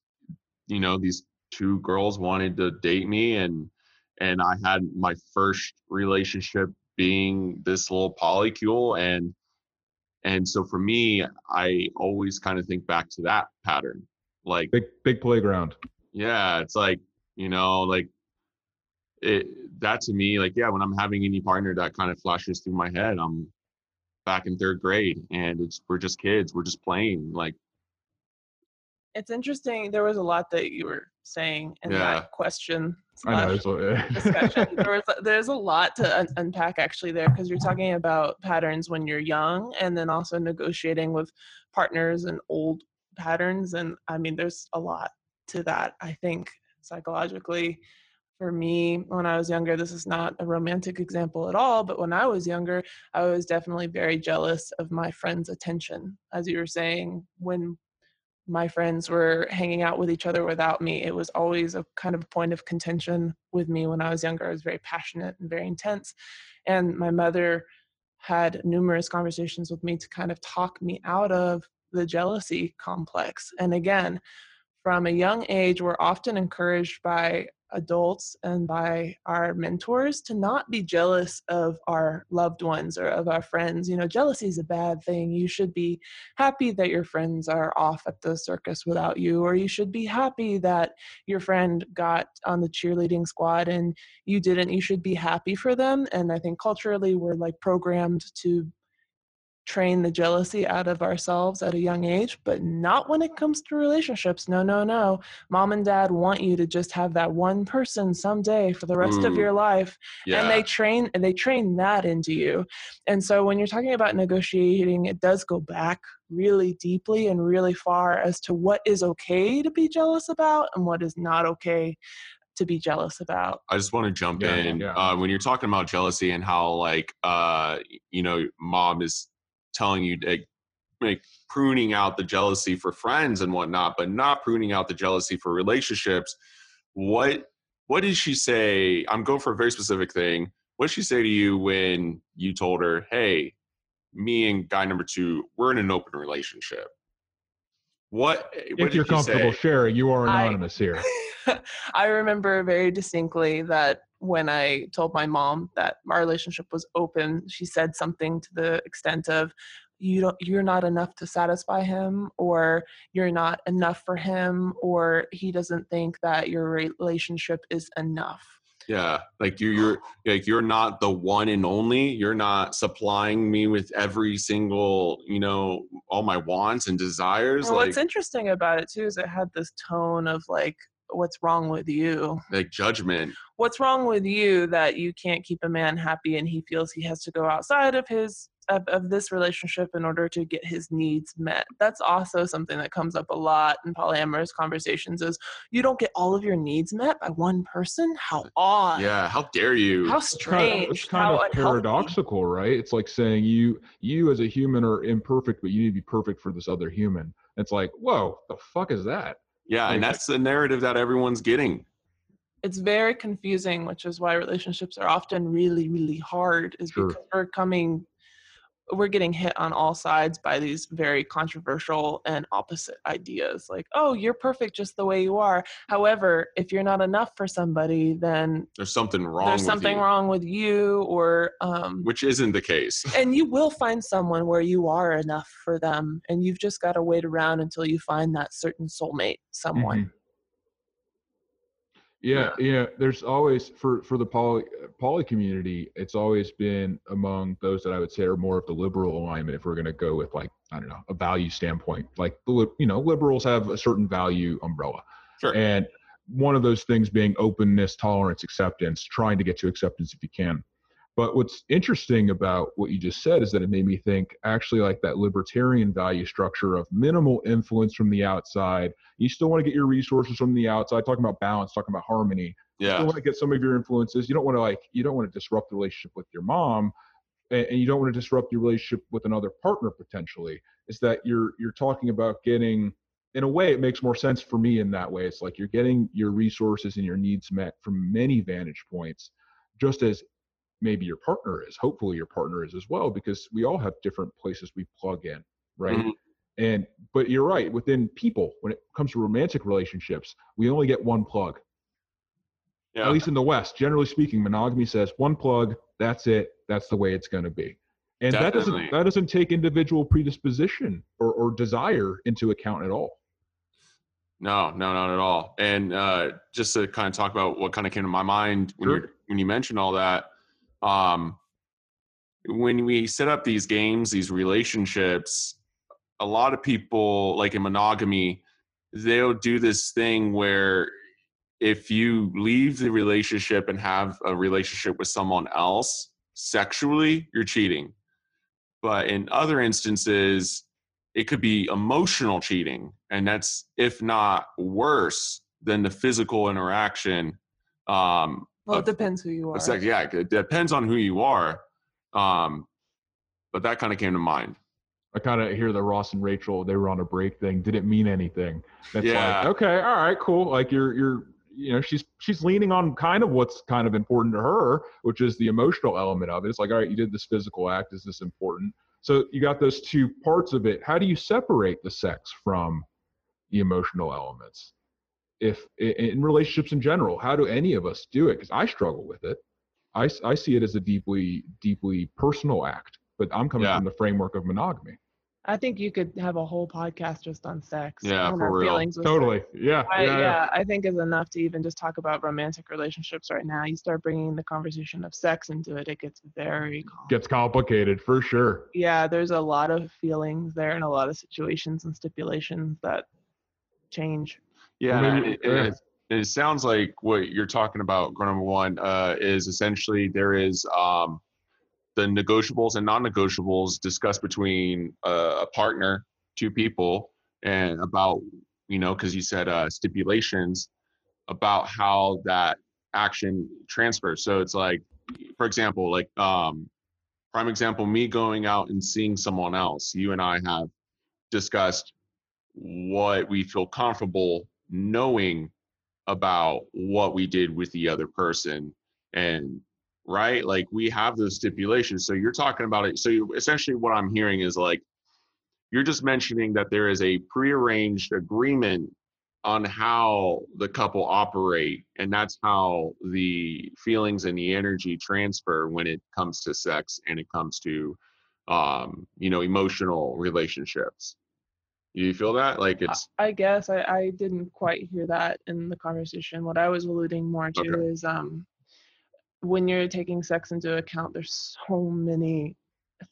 Speaker 1: you know these two girls wanted to date me and and i had my first relationship being this little polycule and and so for me i always kind of think back to that pattern like
Speaker 2: Big big playground.
Speaker 1: yeah it's like you know like it that to me like yeah when i'm having any partner that kind of flashes through my head i'm back in third grade and it's we're just kids we're just playing like
Speaker 3: It's interesting. There was a lot that you were saying in
Speaker 1: Yeah.
Speaker 3: that question.
Speaker 2: I know.
Speaker 3: slash
Speaker 2: it's-
Speaker 3: discussion. <laughs> there was, there's a lot to un- unpack actually there because you're talking about patterns when you're young and then also negotiating with partners and old patterns. And I mean, there's a lot to that. I think psychologically, for me, when I was younger, this is not a romantic example at all, but when I was younger, I was definitely very jealous of my friend's attention. As you were saying, when my friends were hanging out with each other without me. It was always a kind of point of contention with me when I was younger. I was very passionate and very intense. And my mother had numerous conversations with me to kind of talk me out of the jealousy complex. And again, from a young age, we're often encouraged by adults and by our mentors to not be jealous of our loved ones or of our friends. You know, jealousy is a bad thing. You should be happy that your friends are off at the circus without you, or you should be happy that your friend got on the cheerleading squad and you didn't. You should be happy for them. And I think culturally, we're like programmed to train the jealousy out of ourselves at a young age, but not when it comes to relationships. No, no, no. Mom and dad want you to just have that one person someday for the rest Ooh, of your life. Yeah. And they train and they train that into you. And so when you're talking about negotiating, it does go back really deeply and really far as to what is okay to be jealous about and what is not okay to be jealous about.
Speaker 1: I just want to jump yeah, in yeah. Uh, when you're talking about jealousy and how like uh, you know mom is telling you to make pruning out the jealousy for friends and whatnot, but not pruning out the jealousy for relationships. What what did she say? I'm going for a very specific thing. What did she say to you when you told her, "Hey, me and guy number two, we're in an open relationship"? What?
Speaker 2: Eh, what if you're comfortable say? sharing, you are anonymous
Speaker 3: I,
Speaker 2: here. <laughs>
Speaker 3: I remember very distinctly that when I told my mom that our relationship was open, she said something to the extent of, you don't you're not enough to satisfy him or you're not enough for him or he doesn't think that your relationship is enough
Speaker 1: yeah like you're you're like you're not the one and only. You're not supplying me with every single you know all my wants and desires
Speaker 3: well, like, what's interesting about it too is it had this tone of like what's wrong with you?
Speaker 1: Like judgment.
Speaker 3: What's wrong with you that you can't keep a man happy and he feels he has to go outside of his of, of this relationship in order to get his needs met. That's also something that comes up a lot in polyamorous conversations is you don't get all of your needs met by one person? How odd.
Speaker 1: yeah how dare you.
Speaker 3: How strange
Speaker 2: it's kind of, it's kind of paradoxical right? It's like saying you you as a human are imperfect but you need to be perfect for this other human. It's like whoa the fuck is that?
Speaker 1: Yeah, and that's the narrative that everyone's getting.
Speaker 3: It's very confusing, which is why relationships are often really, really hard, is sure. because we're coming we're getting hit on all sides by these very controversial and opposite ideas like oh you're perfect just the way you are however if you're not enough for somebody then
Speaker 1: there's something wrong
Speaker 3: there's something
Speaker 1: you.
Speaker 3: wrong with you or um,
Speaker 1: which isn't the case <laughs>
Speaker 3: and you will find someone where you are enough for them and you've just got to wait around until you find that certain soulmate someone mm-hmm.
Speaker 2: Yeah, yeah. There's always for for the poly poly community, it's always been among those that I would say are more of the liberal alignment. If we're going to go with like I don't know a value standpoint, like the you know liberals have a certain value umbrella,
Speaker 1: sure.
Speaker 2: and one of those things being openness, tolerance, acceptance, trying to get to acceptance if you can. But what's interesting about what you just said is that it made me think actually like that libertarian value structure of minimal influence from the outside. You still want to get your resources from the outside, talking about balance, talking about harmony.
Speaker 1: Yeah.
Speaker 2: You still want to get some of your influences. You don't want to like, you don't want to disrupt the relationship with your mom and, and you don't want to disrupt your relationship with another partner potentially. Is that you're, you're talking about getting, in a way, it makes more sense for me in that way. It's like you're getting your resources and your needs met from many vantage points, just as maybe your partner is hopefully your partner is as well because we all have different places we plug in right mm-hmm. and but you're right within people when it comes to romantic relationships we only get one plug yeah. at least in the west generally speaking monogamy says one plug that's it that's the way it's going to be and Definitely. that doesn't that doesn't take individual predisposition or, or desire into account at all
Speaker 1: no, no, not at all. And uh, just to kind of talk about what kind of came to my mind when sure. you when you mentioned all that, um, when we set up these games, these relationships, a lot of people, like in monogamy, they'll do this thing where if you leave the relationship and have a relationship with someone else sexually, you're cheating. But in other instances, it could be emotional cheating. And that's, if not worse than the physical interaction um,
Speaker 3: well, it depends who you are.
Speaker 1: Exactly. Yeah, it depends on who you are. Um, but that kind of came to mind.
Speaker 2: I kind of hear the Ross and Rachel they were on a break thing didn't mean anything. It's
Speaker 1: Yeah.
Speaker 2: like okay, all right, cool. Like you're you're you know she's she's leaning on kind of what's kind of important to her, which is the emotional element of it. It's like all right, you did this physical act. Is this important? So you got those two parts of it. How do you separate the sex from the emotional elements? If in relationships in general, how do any of us do it? Because I struggle with it. I see it as a deeply deeply personal act, but I'm coming
Speaker 1: Yeah.
Speaker 2: from the framework of monogamy.
Speaker 3: I think you could have a whole podcast just on sex.
Speaker 1: Yeah,
Speaker 3: and
Speaker 1: for
Speaker 3: our
Speaker 1: real.
Speaker 3: feelings with
Speaker 2: Totally.
Speaker 3: sex.
Speaker 2: Yeah.
Speaker 3: I,
Speaker 2: yeah,
Speaker 3: yeah,
Speaker 2: yeah.
Speaker 3: I think is enough to even just talk about romantic relationships right now. You start bringing the conversation of sex into it, it gets very complex.
Speaker 2: Gets complicated for sure.
Speaker 3: yeah, there's a lot of feelings there and a lot of situations and stipulations that change.
Speaker 1: Yeah,
Speaker 2: maybe-
Speaker 1: it, it-
Speaker 2: yeah.
Speaker 1: it- it sounds like what you're talking about, number one, uh, is essentially there is um, the negotiables and non-negotiables discussed between uh, a partner, two people, and about you know because you said uh, stipulations about how that action transfers. So it's like, for example, like um, prime example, me going out and seeing someone else. You and I have discussed what we feel comfortable knowing about what we did with the other person and right like we have those stipulations. So you're talking about it so you, essentially what i'm hearing is like you're just mentioning that there is a prearranged agreement on how the couple operate and that's how the feelings and the energy transfer when it comes to sex and it comes to um you know emotional relationships you feel that like it's
Speaker 3: I guess I, I didn't quite hear that in the conversation. What I was alluding more to
Speaker 1: Okay.
Speaker 3: is um, when you're taking sex into account, there's so many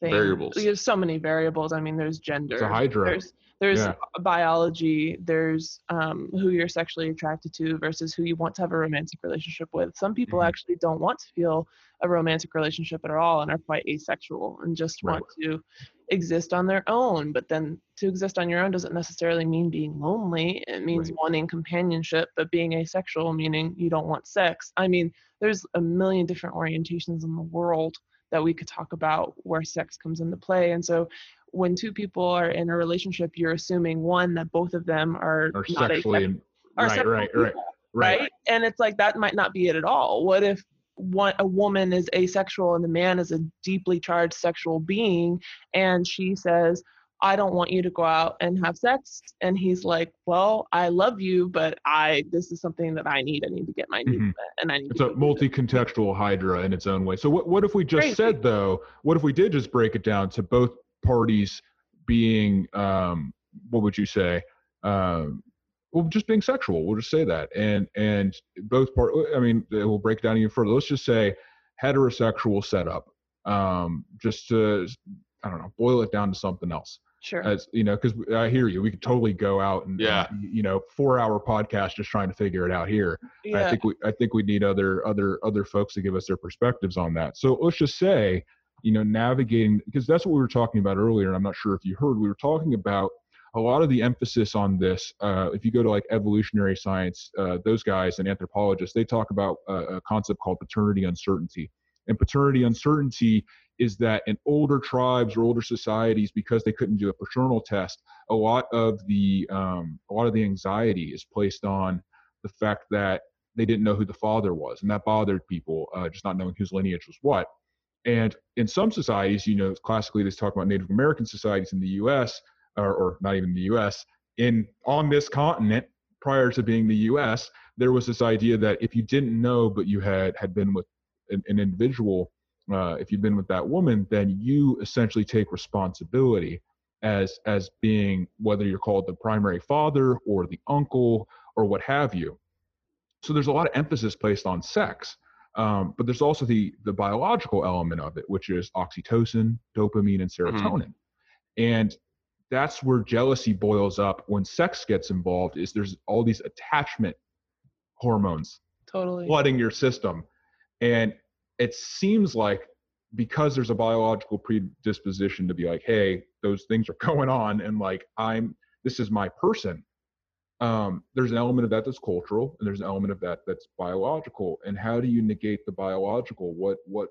Speaker 3: things.
Speaker 1: Variables.
Speaker 3: There's so many variables. I mean, there's gender.
Speaker 2: It's a hydra.
Speaker 3: There's there's
Speaker 2: Yeah.
Speaker 3: biology. There's um, who you're sexually attracted to versus who you want to have a romantic relationship with. Some people
Speaker 2: Mhm.
Speaker 3: actually don't want to feel a romantic relationship at all and are quite asexual and just
Speaker 2: Right.
Speaker 3: want to exist on their own. But then to exist on your own doesn't necessarily mean being lonely. It means
Speaker 2: Right.
Speaker 3: wanting companionship, but being asexual, meaning you don't want sex. I mean, there's a million different orientations in the world that we could talk about where sex comes into play. And so when two people are in a relationship, you're assuming one, that both of them are,
Speaker 2: Or
Speaker 3: not
Speaker 2: sexually.
Speaker 3: asex-
Speaker 2: and-
Speaker 3: are
Speaker 2: right,
Speaker 3: sexual
Speaker 2: right, right, right.
Speaker 3: right? And it's like that might not be it at all. What if one a woman is asexual and the man is a deeply charged sexual being and she says I don't want you to go out and have sex and he's like, "Well, I love you, but I this is something that I need. I need to get my needs
Speaker 2: Mhm.
Speaker 3: met and I need
Speaker 2: It's
Speaker 3: to
Speaker 2: a
Speaker 3: go do this."
Speaker 2: multi-contextual hydra in its own way. So what, what if we just
Speaker 3: Crazy.
Speaker 2: said though, what if we did just break it down to both parties being um what would you say? Um well just being sexual, we'll just say that. And and both part I mean we'll break it down even further. Let's just say heterosexual setup. Um just to I don't know, boil it down to something else.
Speaker 3: Sure.
Speaker 2: As you know, because I hear you. We could totally go out and,
Speaker 1: Yeah.
Speaker 2: and, you know, four hour podcast just trying to figure it out here.
Speaker 3: Yeah.
Speaker 2: I think we I think we need other other other folks to give us their perspectives on that. So let's just say, you know, navigating because that's what we were talking about earlier, and I'm not sure if you heard. We were talking about a lot of the emphasis on this. Uh, if you go to like evolutionary science, uh, those guys and anthropologists, they talk about a, a concept called paternity uncertainty. And paternity uncertainty is that in older tribes or older societies, because they couldn't do a paternal test, a lot of the um, a lot of the anxiety is placed on the fact that they didn't know who the father was, and that bothered people, uh, just not knowing whose lineage was what. And in some societies, you know, classically they talk about Native American societies in the U.S. or, or not even the U.S. in on this continent prior to being the U.S. There was this idea that if you didn't know, but you had had been with an, an individual, uh, if you've been with that woman, then you essentially take responsibility as as being whether you're called the primary father or the uncle or what have you. So there's a lot of emphasis placed on sex, um, but there's also the the biological element of it, which is oxytocin, dopamine, and serotonin, and that's where jealousy boils up when sex gets involved. Is there's all these attachment hormones
Speaker 3: totally.
Speaker 2: flooding your system, and it seems like because there's a biological predisposition to be like, hey, those things are <laughs> going on, and like I'm this is my person um, there's an element of that that's cultural and there's an element of that that's biological and how do you negate the biological what what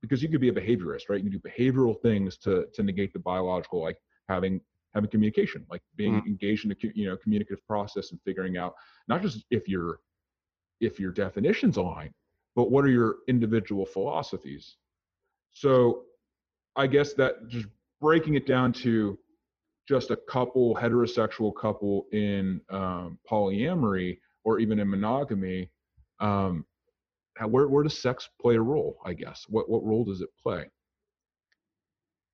Speaker 2: because you could be a behaviorist right you can do behavioral things to to negate the biological like having having communication, like being
Speaker 1: Mhm.
Speaker 2: engaged in a you know communicative process and figuring out not just if your if your definitions align, but what are your individual philosophies. So I guess that just breaking it down to just a couple heterosexual couple in um, polyamory or even in monogamy um, how- where, where does sex play a role i guess what, what role does it play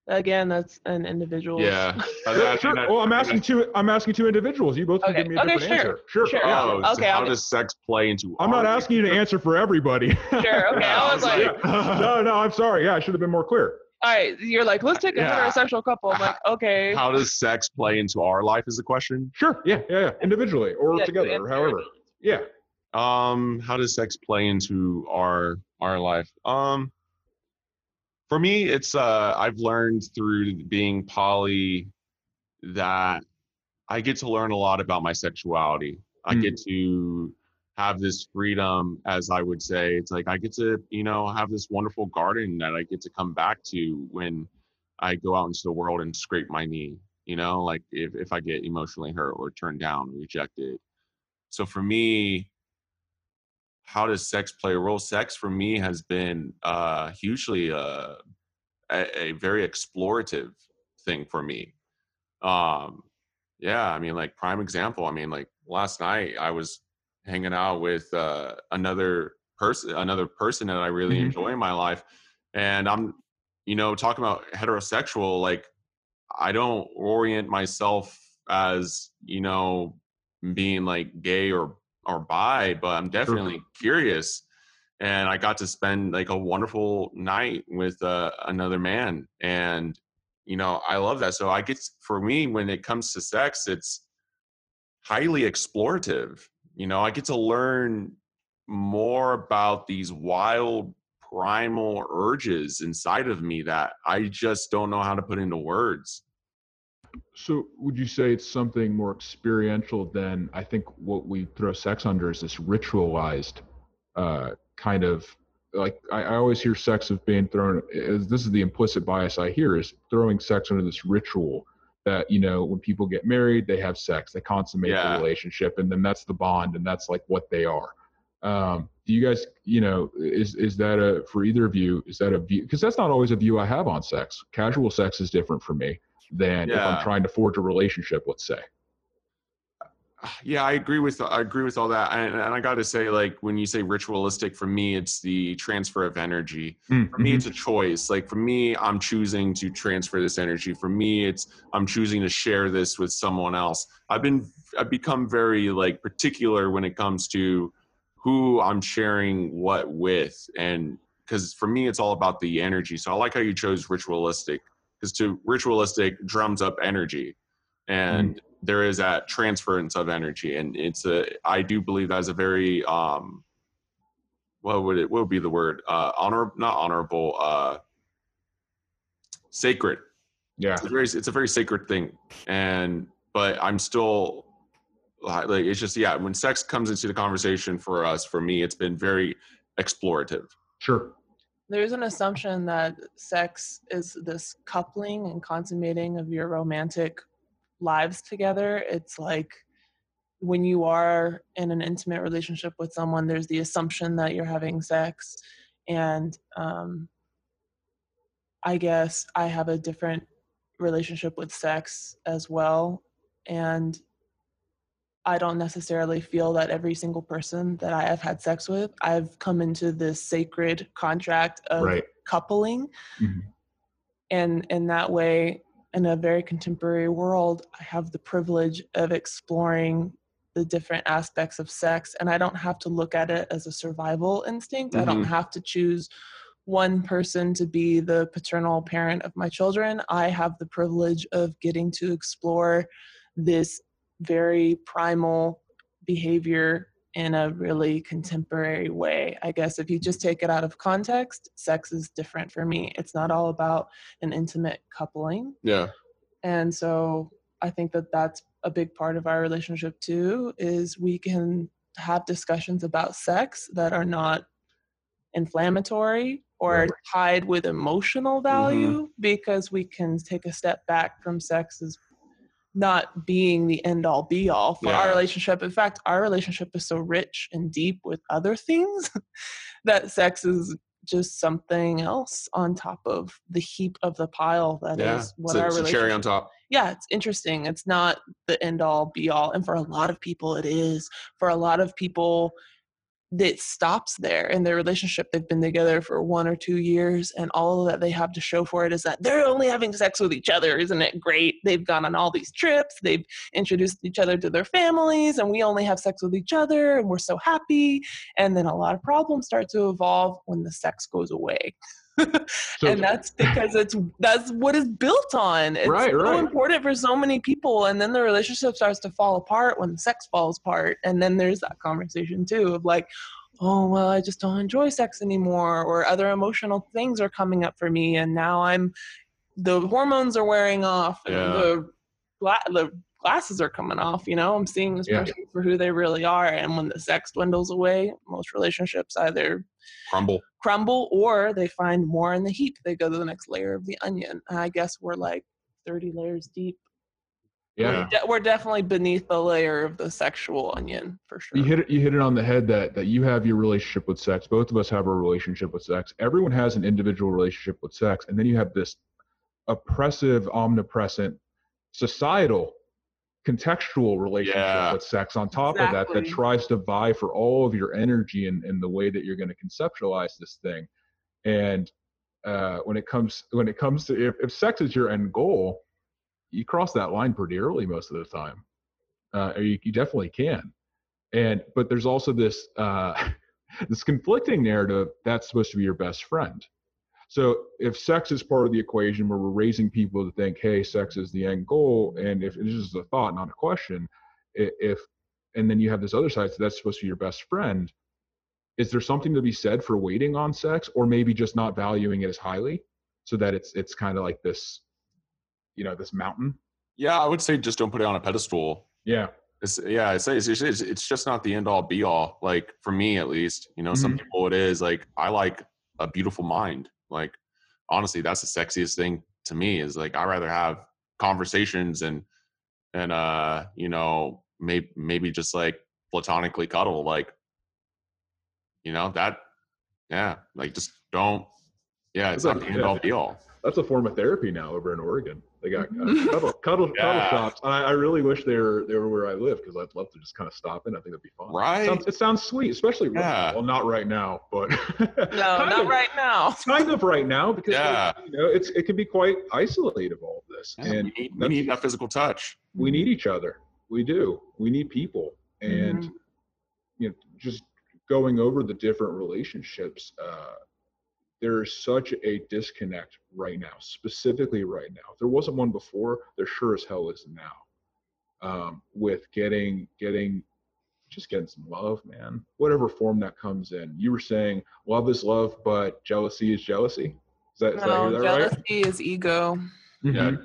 Speaker 3: Again, that's an individual.
Speaker 1: Yeah. <laughs> I-
Speaker 2: Sure,
Speaker 1: I think
Speaker 2: sure.
Speaker 1: that-
Speaker 2: well i'm asking two i'm asking two individuals you both can
Speaker 3: Okay,
Speaker 2: give me a
Speaker 3: okay,
Speaker 2: different
Speaker 3: sure,
Speaker 2: answer sure,
Speaker 3: sure.
Speaker 2: yeah.
Speaker 1: Oh, so
Speaker 3: Okay,
Speaker 1: how
Speaker 3: I'll-
Speaker 1: does sex play into?
Speaker 2: i'm not
Speaker 1: our
Speaker 2: asking you to answer for everybody <laughs>
Speaker 3: Sure. Okay.
Speaker 1: Yeah,
Speaker 3: I was like,
Speaker 2: Yeah. <laughs> no no i'm sorry yeah i should have been more clear
Speaker 3: all right. You're like, let's take a
Speaker 1: Yeah.
Speaker 3: heterosexual couple. I'm like, okay.
Speaker 1: How does sex play into our life? Is the question.
Speaker 2: sure yeah yeah, yeah. individually or
Speaker 3: Yeah,
Speaker 2: together or however yeah
Speaker 1: Um, how does sex play into our our life? Um, for me, it's uh, I've learned through being poly that I get to learn a lot about my sexuality. I
Speaker 2: Mm.
Speaker 1: get to have this freedom, as I would say. It's like I get to, you know, have this wonderful garden that I get to come back to when I go out into the world and scrape my knee. You know, like if if I get emotionally hurt or turned down, rejected. So for me, how does sex play a role? Sex for me has been uh, hugely uh, a, a very explorative thing for me. Um, yeah, I mean, like prime example. I mean, like last night I was hanging out with uh, another person, another person that I really
Speaker 2: Mhm.
Speaker 1: enjoy in my life, and I'm, you know, talking about heterosexual. Like, I don't orient myself as you know being like gay or or bi, but I'm definitely curious. And I got to spend like a wonderful night with uh, another man, and you know I love that. So I get for me when it comes to sex, it's highly explorative. You know, I get to learn more about these wild primal urges inside of me that I just don't know how to put into words.
Speaker 2: So would you say it's something more experiential than I think what we throw sex under is this ritualized uh, kind of like I, I always hear sex of being thrown is this is the implicit bias I hear is throwing sex under this ritual that you know when people get married they have sex they consummate
Speaker 1: Yeah.
Speaker 2: the relationship and then that's the bond and that's like what they are. Um, do you guys you know is is that a for either of you is that a view because that's not always a view I have on sex. Casual sex is different for me than if I'm trying to forge a relationship, let's say.
Speaker 1: Yeah, I agree with I agree with all that, and, and I got to say, like when you say ritualistic, for me, it's the transfer of energy. For
Speaker 2: Mm-hmm.
Speaker 1: me, it's a choice. Like for me, I'm choosing to transfer this energy. For me, it's I'm choosing to share this with someone else. I've been I've become very like particular when it comes to who I'm sharing what with, and because for me, it's all about the energy. So I like how you chose ritualistic, because to ritualistic drums up energy, and there is that transference of energy, and it's a I do believe that is a very um what would it what would be the word? Uh honor not honorable uh sacred.
Speaker 2: Yeah.
Speaker 1: it's a very it's a very sacred thing. And but i'm still like, it's just yeah when sex comes into the conversation for us for me it's been very explorative.
Speaker 2: Sure.
Speaker 3: There's an assumption that sex is this coupling and consummating of your romantic lives together. It's like when you are in an intimate relationship with someone, there's the assumption that you're having sex. And um, I guess I have a different relationship with sex as well. And I don't necessarily feel that every single person that I have had sex with, I've come into this sacred contract of
Speaker 2: Right.
Speaker 3: coupling.
Speaker 2: Mhm.
Speaker 3: And in that way, in a very contemporary world, I have the privilege of exploring the different aspects of sex. And I don't have to look at it as a survival instinct. I don't
Speaker 1: Mhm.
Speaker 3: have to choose one person to be the paternal parent of my children. I have the privilege of getting to explore this very primal behavior in a really contemporary way. I guess if you just take it out of context, sex is different for me. It's not all about an intimate coupling.
Speaker 1: yeah
Speaker 3: And so I think that that's a big part of our relationship too is we can have discussions about sex that are not inflammatory or tied with emotional
Speaker 1: Mm-hmm.
Speaker 3: value because we can take a step back from sex as not being the end all be all for our relationship. In fact, our relationship is so rich and deep with other things <laughs> that sex is just something else on top of the heap of the pile that is
Speaker 1: yeah,
Speaker 3: what
Speaker 1: it's,
Speaker 3: our
Speaker 1: it's a
Speaker 3: relationship
Speaker 1: cherry on top.
Speaker 3: yeah, it's interesting. It's not the end all be all. And for a lot of people, it is. For a lot of people, it stops there in their relationship. They've been together for one or two years, and all that they have to show for it is that they're only having sex with each other. Isn't it great? They've gone on all these trips, they've introduced each other to their families, and we only have sex with each other, and we're so happy. And then a lot of problems start to evolve when the sex goes away.
Speaker 2: So-
Speaker 3: and that's because it's that's what it's built on. It's
Speaker 2: Right,
Speaker 3: so
Speaker 2: right.
Speaker 3: important for so many people, and then the relationship starts to fall apart when the sex falls apart. And then there's that conversation too of like, oh well, I just don't enjoy sex anymore, or other emotional things are coming up for me, and now I'm the hormones are wearing off, and
Speaker 1: Yeah.
Speaker 3: the the glasses are coming off. You know, I'm seeing this
Speaker 2: Yeah.
Speaker 3: person for who they really are, and when the sex dwindles away, most relationships either
Speaker 1: Crumble.
Speaker 3: crumble or they find more in the heap. They go to the next layer of the onion. And I guess we're like 30 layers deep.
Speaker 2: yeah.
Speaker 3: De- we're definitely beneath the layer of the sexual onion for sure.
Speaker 2: You hit it. You hit it on the head that that you have your relationship with sex. Both of us have a relationship with sex. Everyone has an individual relationship with sex, and then you have this oppressive, omnipresent, societal, contextual relationship
Speaker 1: Yeah.
Speaker 2: with sex on top of that that tries to vie for all of your energy and, and the way that you're going to conceptualize this thing. And uh, when it comes when it comes to if, if sex is your end goal, you cross that line pretty early most of the time. Uh, or you, you definitely can and but there's also this uh <laughs> this conflicting narrative that's supposed to be your best friend so if sex is part of the equation where we're raising people to think hey sex is the end goal and if this is a thought not a question if and then you have this other side so that's supposed to be your best friend is there something to be said for waiting on sex or maybe just not valuing it as highly so that it's it's kind of like this you know this mountain
Speaker 1: Yeah, I would say just don't put it on a pedestal.
Speaker 2: yeah
Speaker 1: It's, yeah, it's, it's, it's, it's just not the end all be all. Like for me, at least, you know, some mm-hmm. people it is like, I like a beautiful mind. Like, honestly, that's the sexiest thing to me is like, I rather have conversations and, and, uh, you know, maybe, maybe just like platonically cuddle. Like, you know, that, yeah, like just don't, yeah, it's
Speaker 2: That's
Speaker 1: not the end all be all.
Speaker 2: that's a form of therapy now over in Oregon. They got uh, <laughs> cuddle, cuddle,
Speaker 1: Yeah.
Speaker 2: cuddle shops. I, I really wish they were they were where I live because I'd love to just kind of stop in. I think that'd be fun.
Speaker 1: Right.
Speaker 2: Sounds, it sounds sweet, especially right
Speaker 1: Yeah.
Speaker 2: now. well, not right now, but <laughs>
Speaker 3: no,
Speaker 2: kind
Speaker 3: not
Speaker 2: of,
Speaker 3: right now. <laughs>
Speaker 2: Kind of right now because
Speaker 1: Yeah.
Speaker 2: you know it's it can be quite isolated all of this,
Speaker 1: Yeah,
Speaker 2: and
Speaker 1: we, need, we need that physical touch.
Speaker 2: we need each other. We do. We need people, and
Speaker 3: Mhm.
Speaker 2: you know, just going over the different relationships. Uh, there is such a disconnect right now, specifically right now. If there wasn't one before, there sure as hell is now. Um, with getting getting just getting some love, man. Whatever form that comes in. You were saying love is love, but jealousy is jealousy. Is that, is that,
Speaker 3: No,
Speaker 2: hear that
Speaker 3: jealousy
Speaker 2: right?
Speaker 3: is ego.
Speaker 1: Yeah.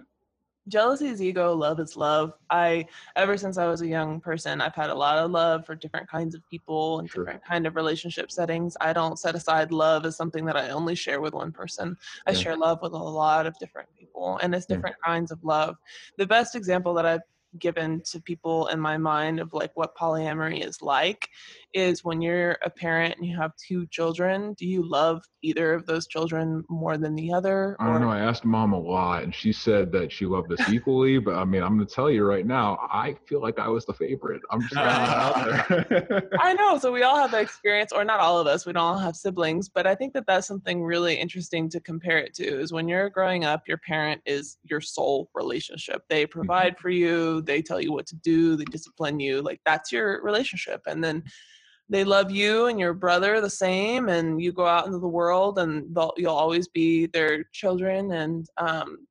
Speaker 3: Jealousy is ego love is love i ever since i was a young person i've had a lot of love for different kinds of people and
Speaker 2: Sure.
Speaker 3: different kind of relationship settings i don't set aside love as something that i only share with one person i
Speaker 2: Yeah.
Speaker 3: share love with a lot of different people and it's
Speaker 2: Yeah.
Speaker 3: different kinds of love the best example that i've given to people in my mind of like what polyamory is like is when you're a parent and you have two children do you love either of those children more than the other
Speaker 2: I don't know. I asked mom a lot, and she said that she loved us equally. But I mean, I'm going to tell you right now, I feel like I was the favorite. I'm just throwing it out there.
Speaker 3: I know. So we all have that experience, or not all of us. We don't all have siblings, but I think that that's something really interesting to compare it to. Is when you're growing up, your parent is your sole relationship. They mm-hmm. provide for you. They tell you what to do. They discipline you. Like that's your relationship, and then they love you and your brother the same. And you go out into the world, and you'll always be their children. And um,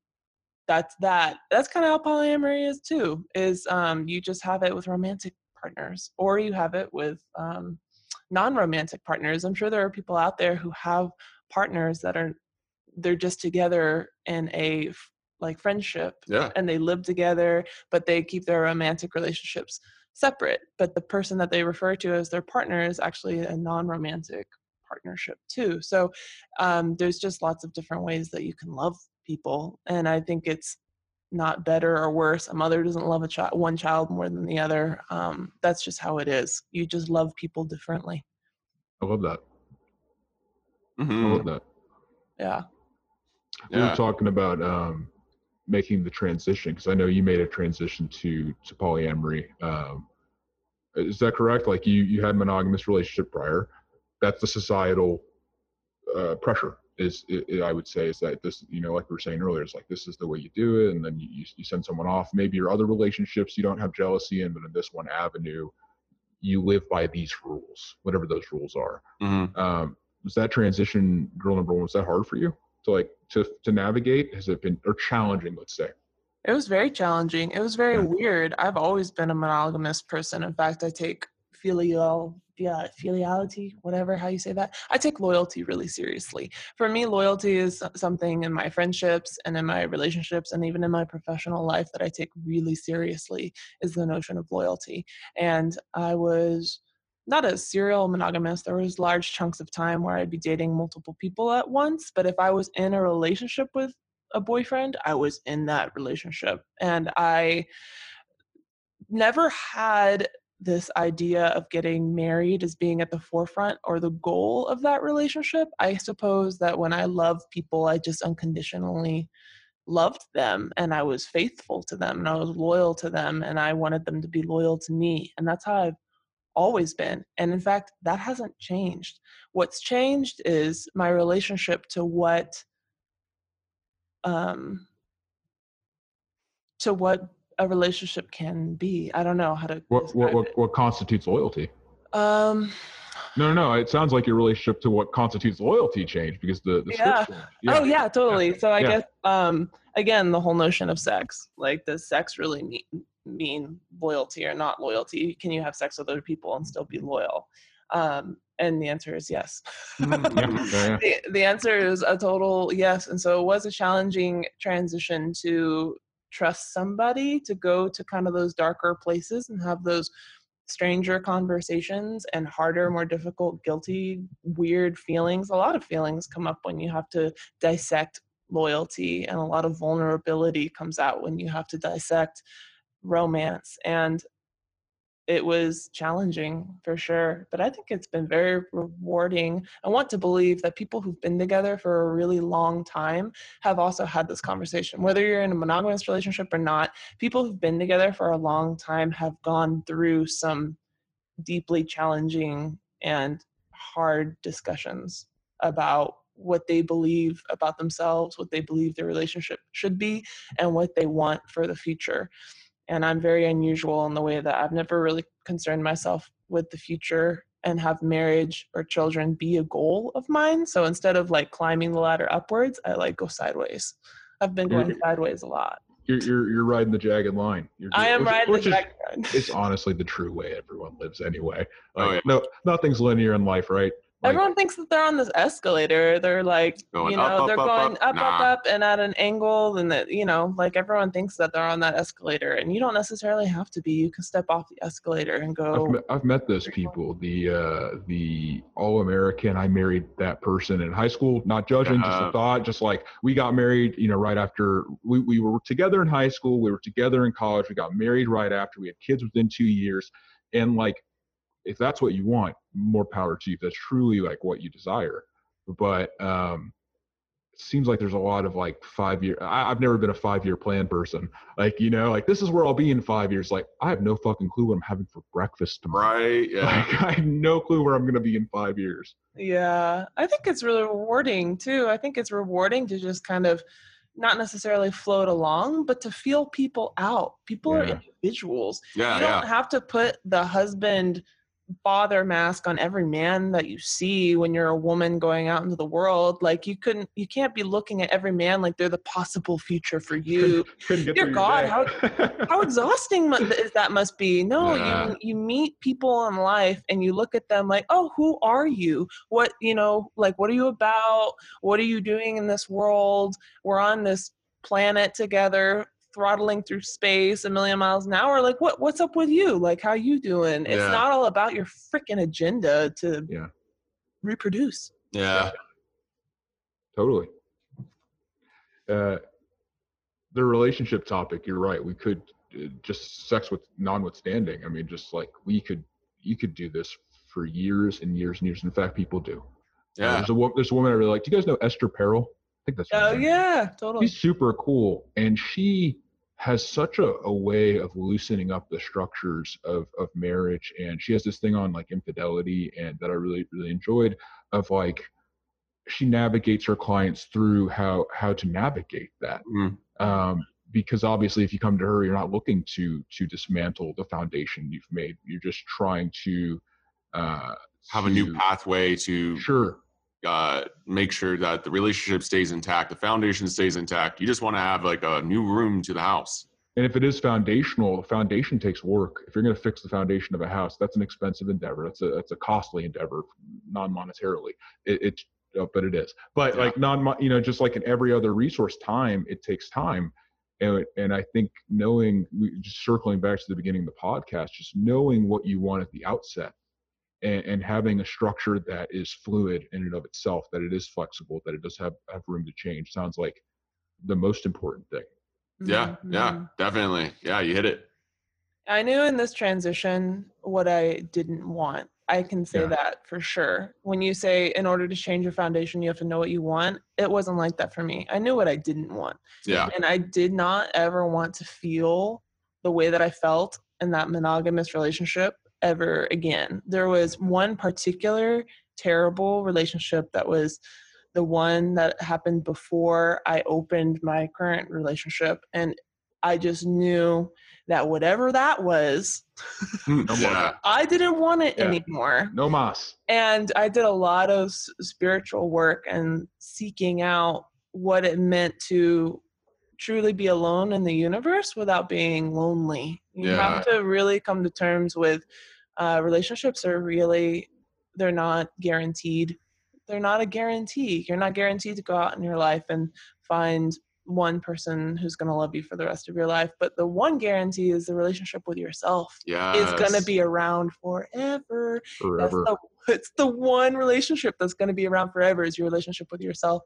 Speaker 3: that's that. That's kind of how polyamory is too. Is um, you just have it with romantic partners, or you have it with um, non-romantic partners. I'm sure there are people out there who have partners that are they're just together in a like friendship
Speaker 1: Yeah.
Speaker 3: and they live together, but they keep their romantic relationships separate. But the person that they refer to as their partner is actually a non-romantic partnership too so um, there's just lots of different ways that you can love people and i think it's not better or worse a mother doesn't love a child one child more than the other um, that's just how it is you just love people differently
Speaker 2: I love that. I
Speaker 1: Mhm.
Speaker 2: love that.
Speaker 3: yeah
Speaker 2: We were talking about um, making the transition because I know you made a transition to to polyamory. Um, is that correct? Like you you had monogamous relationship prior. That's the societal uh, pressure. Is i i I would say is that this you know like we were saying earlier it's like this is the way you do it and then you you- send someone off. Maybe your other relationships you don't have jealousy in, but in this one avenue you live by these rules, whatever those rules are
Speaker 1: Mhm.
Speaker 2: um, was that transition girl number one was that hard for you to like to to navigate has it been or challenging let's say
Speaker 3: It was very challenging. It was very weird. I've always been a monogamous person. In fact, I take filial, yeah, filiality, whatever how you say that. I take loyalty really seriously. For me, loyalty is something in my friendships and in my relationships and even in my professional life that I take really seriously is the notion of loyalty. And I was not a serial monogamous. There was large chunks of time where I'd be dating multiple people at once, but if I was in a relationship with a boyfriend, I was in that relationship. And I never had this idea of getting married as being at the forefront or the goal of that relationship. I suppose that when I love people, I just unconditionally loved them and I was faithful to them and I was loyal to them and I wanted them to be loyal to me. And that's how I've always been. And in fact, that hasn't changed. What's changed is my relationship to what um to what a relationship can be. I don't know how to
Speaker 2: what what what, what constitutes loyalty
Speaker 3: Um
Speaker 2: no no no it sounds like your relationship to what constitutes loyalty changed because the, the
Speaker 3: Yeah.
Speaker 2: switch changed.
Speaker 3: Oh yeah, totally. So I
Speaker 2: Yeah.
Speaker 3: guess um again the whole notion of sex. Like does sex really mean mean loyalty or not loyalty? Can you have sex with other people and still be loyal? Um and the answer is yes.
Speaker 2: Mm, yeah, yeah, <laughs> yeah.
Speaker 3: the, the answer is a total yes. And so it was a challenging transition to trust somebody to go to kind of those darker places and have those stranger conversations and harder, more difficult, guilty, weird feelings. A lot of feelings come up when you have to dissect loyalty, and a lot of vulnerability comes out when you have to dissect romance. And it was challenging for sure, but I think it's been very rewarding. I want to believe that people who've been together for a really long time have also had this conversation. Whether you're in a monogamous relationship or not, people who've been together for a long time have gone through some deeply challenging and hard discussions about what they believe about themselves, what they believe their relationship should be, and what they want for the future and I'm very unusual in the way that I've never really concerned myself with the future and have marriage or children be a goal of mine. So instead of like climbing the ladder upwards, I like go sideways. I've been going
Speaker 2: You're-
Speaker 3: sideways a lot.
Speaker 2: you're, you're you're riding the jagged line you're
Speaker 3: I am
Speaker 2: which-
Speaker 3: riding the
Speaker 2: which is-
Speaker 3: dragon ride.
Speaker 2: it's honestly the true way everyone lives anyway <laughs>
Speaker 1: Oh, yeah.
Speaker 2: no nothing's linear in life right Like,
Speaker 3: Everyone thinks that they're on this escalator. They're like, you know,
Speaker 1: up,
Speaker 3: they're
Speaker 1: up,
Speaker 3: going
Speaker 1: up.
Speaker 3: up, up,
Speaker 1: Nah.
Speaker 3: up, and at an angle, and that, you know, like everyone thinks that they're on that escalator, and you don't necessarily have to be. You can step off the escalator and
Speaker 2: I've
Speaker 3: go.
Speaker 2: met, I've met those people. The uh, the all American. I married that person in high school. Not judging, just
Speaker 1: Uh-huh.
Speaker 2: a thought. Just like we got married, you know, right after we, we were together in high school. We were together in college. We got married right after. We had kids within two years. And like, if that's what you want, more power to you. If that's truly like what you desire. But um, it seems like there's a lot of like five year. I, I've never been a five year plan person. Like you know, like this is where I'll be in five years. Like I have no fucking clue what I'm having for breakfast tomorrow.
Speaker 1: Right? Yeah.
Speaker 2: Like <laughs> I have no clue where I'm gonna be in five years.
Speaker 3: Yeah, I think it's really rewarding too. I think it's rewarding to just kind of not necessarily float along, but to feel people out. People are individuals.
Speaker 1: Yeah.
Speaker 3: you don't
Speaker 1: Yeah.
Speaker 3: have to put the husband bother mask on every man that you see when you're a woman going out into the world. Like you couldn't you can't be looking at every man like they're the possible future for <laughs> you. Dear God, how- how <laughs> exhausting is that must be. No
Speaker 2: Yeah.
Speaker 3: you you meet people in life and you look at them like oh who are you? What you know like what are you about? What are you doing in this world? We're on this planet together throttling through space a million miles an hour like what what's up with you like how you doing it's
Speaker 1: Yeah.
Speaker 3: not all about your freaking agenda to
Speaker 2: Yeah.
Speaker 3: reproduce.
Speaker 1: Yeah.
Speaker 2: Totally. Uh, the relationship topic, you're right. We could uh, just sex with notwithstanding. I mean, just like we could, you could do this for years and years and years. In fact, people do. Uh,
Speaker 1: Yeah.
Speaker 2: there's a there's a woman I really like. Do you guys know Esther Perel? I think that's.
Speaker 3: Oh yeah, totally.
Speaker 2: She's super cool, and she has such a, a way of loosening up the structures of of marriage. And she has this thing on like infidelity, and that I really really enjoyed. Of like, she navigates her clients through how how to navigate that.
Speaker 1: Mm.
Speaker 2: Um, because obviously, if you come to her, you're not looking to to dismantle the foundation you've made. You're just trying to uh,
Speaker 1: Have a new pathway to
Speaker 2: Sure.
Speaker 1: Uh, make sure that the relationship stays intact, the foundation stays intact. You just want to have like a new room to the house.
Speaker 2: And if it is foundational, the foundation takes work. If you're going to fix the foundation of a house, that's an expensive endeavor. That's a that's a costly endeavor, non-monetarily. It, it's uh, but it is. But
Speaker 1: Yeah.
Speaker 2: like non, you know, just like in every other resource, time it takes time. And and I think knowing, we- just circling back to the beginning of the podcast, just knowing what you want at the outset, and, and having a structure that is fluid in and of itself, that it is flexible, that it does have have room to change, sounds like the most important thing.
Speaker 1: Yeah, yeah,
Speaker 3: Mhm.
Speaker 1: definitely. Yeah, you hit it.
Speaker 3: I knew in this transition what I didn't want. I can say
Speaker 2: Yeah.
Speaker 3: that for sure. When you say in order to change your foundation, you have to know what you want, it wasn't like that for me. I knew what I didn't want.
Speaker 1: Yeah.
Speaker 3: And I did not ever want to feel the way that I felt in that monogamous relationship ever again. There was one particular terrible relationship that was the one that happened before I opened my current relationship. And I just knew that whatever that was, hmm,
Speaker 1: yeah.
Speaker 3: I didn't want it
Speaker 2: Yeah.
Speaker 3: anymore
Speaker 2: No mas.
Speaker 3: and i did a lot of s- spiritual work and seeking out what it meant to truly be alone in the universe without being lonely you
Speaker 1: Yeah.
Speaker 3: have to really come to terms with uh, relationships are really they're not guaranteed they're not a guarantee you're not guaranteed to go out in your life and find one person who's going to love you for the rest of your life but the one guarantee is the relationship with yourself
Speaker 1: Yeah.
Speaker 3: is going to be around forever
Speaker 2: forever.
Speaker 3: the, it's the one relationship that's going to be around forever is your relationship with yourself.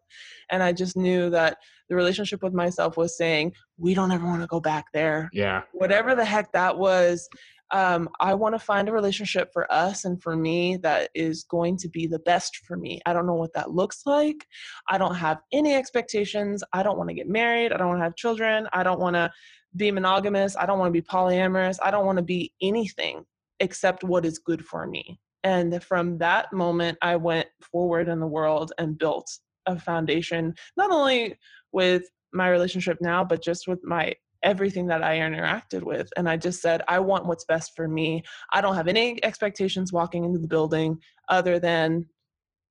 Speaker 3: And I just knew that the relationship with myself was saying, we don't ever want to go back there.
Speaker 2: yeah.
Speaker 3: Whatever the heck that was, um, I want to find a relationship for us and for me that is going to be the best for me. I don't know what that looks like. I don't have any expectations. I don't want to get married. I don't want to have children. I don't want to be monogamous. I don't want to be polyamorous. I don't want to be anything except what is good for me. And from that moment, I went forward in the world and built a foundation, not only with my relationship now, but just with my everything that I interacted with. And I just said, I want what's best for me. I don't have any expectations walking into the building other than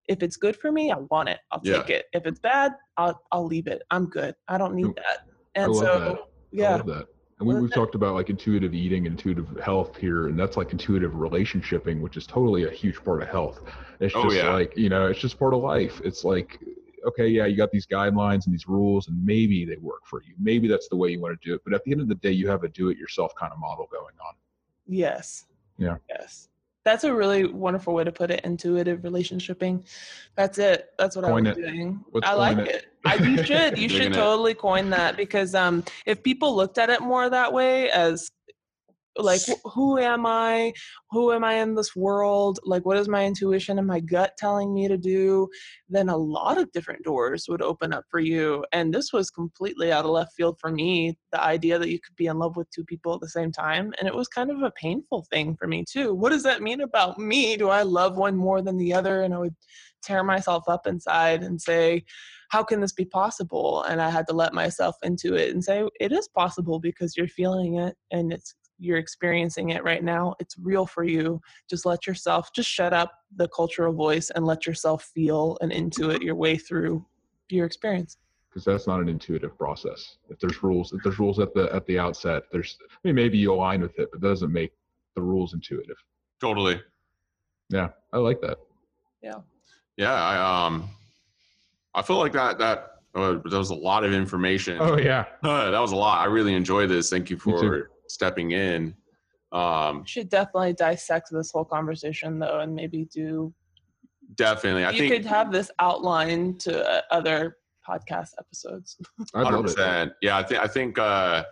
Speaker 3: if it's good for me, I want it. I'll
Speaker 1: Yeah.
Speaker 3: take it. If it's bad, I'll I'll leave it. I'm good. I don't need
Speaker 2: Ooh,
Speaker 3: that.
Speaker 2: I
Speaker 3: And
Speaker 2: love
Speaker 3: so
Speaker 2: that. I
Speaker 3: yeah.
Speaker 2: love that. And we, we've talked about like intuitive eating and intuitive health here, and that's like intuitive relationshiping, which is totally a huge part of health. It's
Speaker 1: Oh,
Speaker 2: just
Speaker 1: yeah.
Speaker 2: like, you know, it's just part of life. It's like, okay, yeah, you got these guidelines and these rules, and maybe they work for you. Maybe that's the way you want to do it. But at the end of the day, you have a do it yourself kind of model going on.
Speaker 3: Yes.
Speaker 2: Yeah.
Speaker 3: Yes. That's a really wonderful way to put it. Intuitive relationshiping. That's it. That's what
Speaker 2: Coin
Speaker 3: I was
Speaker 2: it.
Speaker 3: doing.
Speaker 2: Let's
Speaker 3: I like it.
Speaker 2: it.
Speaker 3: I, you <laughs> should. You
Speaker 1: Digging
Speaker 3: should
Speaker 1: it.
Speaker 3: totally coin that because um, if people looked at it more that way as like who am i? Who am i in this world? Like what is my intuition and my gut telling me to do? Then a lot of different doors would open up for you and this was completely out of left field for me the idea that you could be in love with two people at the same time and it was kind of a painful thing for me too. What does that mean about me? Do i love one more than the other and i would tear myself up inside and say how can this be possible? And i had to let myself into it and say it is possible because you're feeling it and it's you're experiencing it right now it's real for you just let yourself just shut up the cultural voice and let yourself feel and intuit your way through your experience
Speaker 2: because that's not an intuitive process. If there's rules, if there's rules at the at the outset, there's I mean maybe you align with it, but that doesn't make the rules intuitive.
Speaker 1: Totally.
Speaker 2: Yeah, I like that.
Speaker 1: Yeah. Yeah. I um I feel like that that uh, that was a lot of information.
Speaker 2: Oh yeah,
Speaker 1: Uh, <laughs> that was a lot. I really enjoyed this. Thank you for stepping in. Um,
Speaker 3: should definitely dissect this whole conversation though and maybe do
Speaker 1: Definitely. I
Speaker 3: you
Speaker 1: think you
Speaker 3: could have this outline to uh, other podcast episodes. <laughs>
Speaker 2: I love it.
Speaker 1: 100%. Yeah, I think I think uh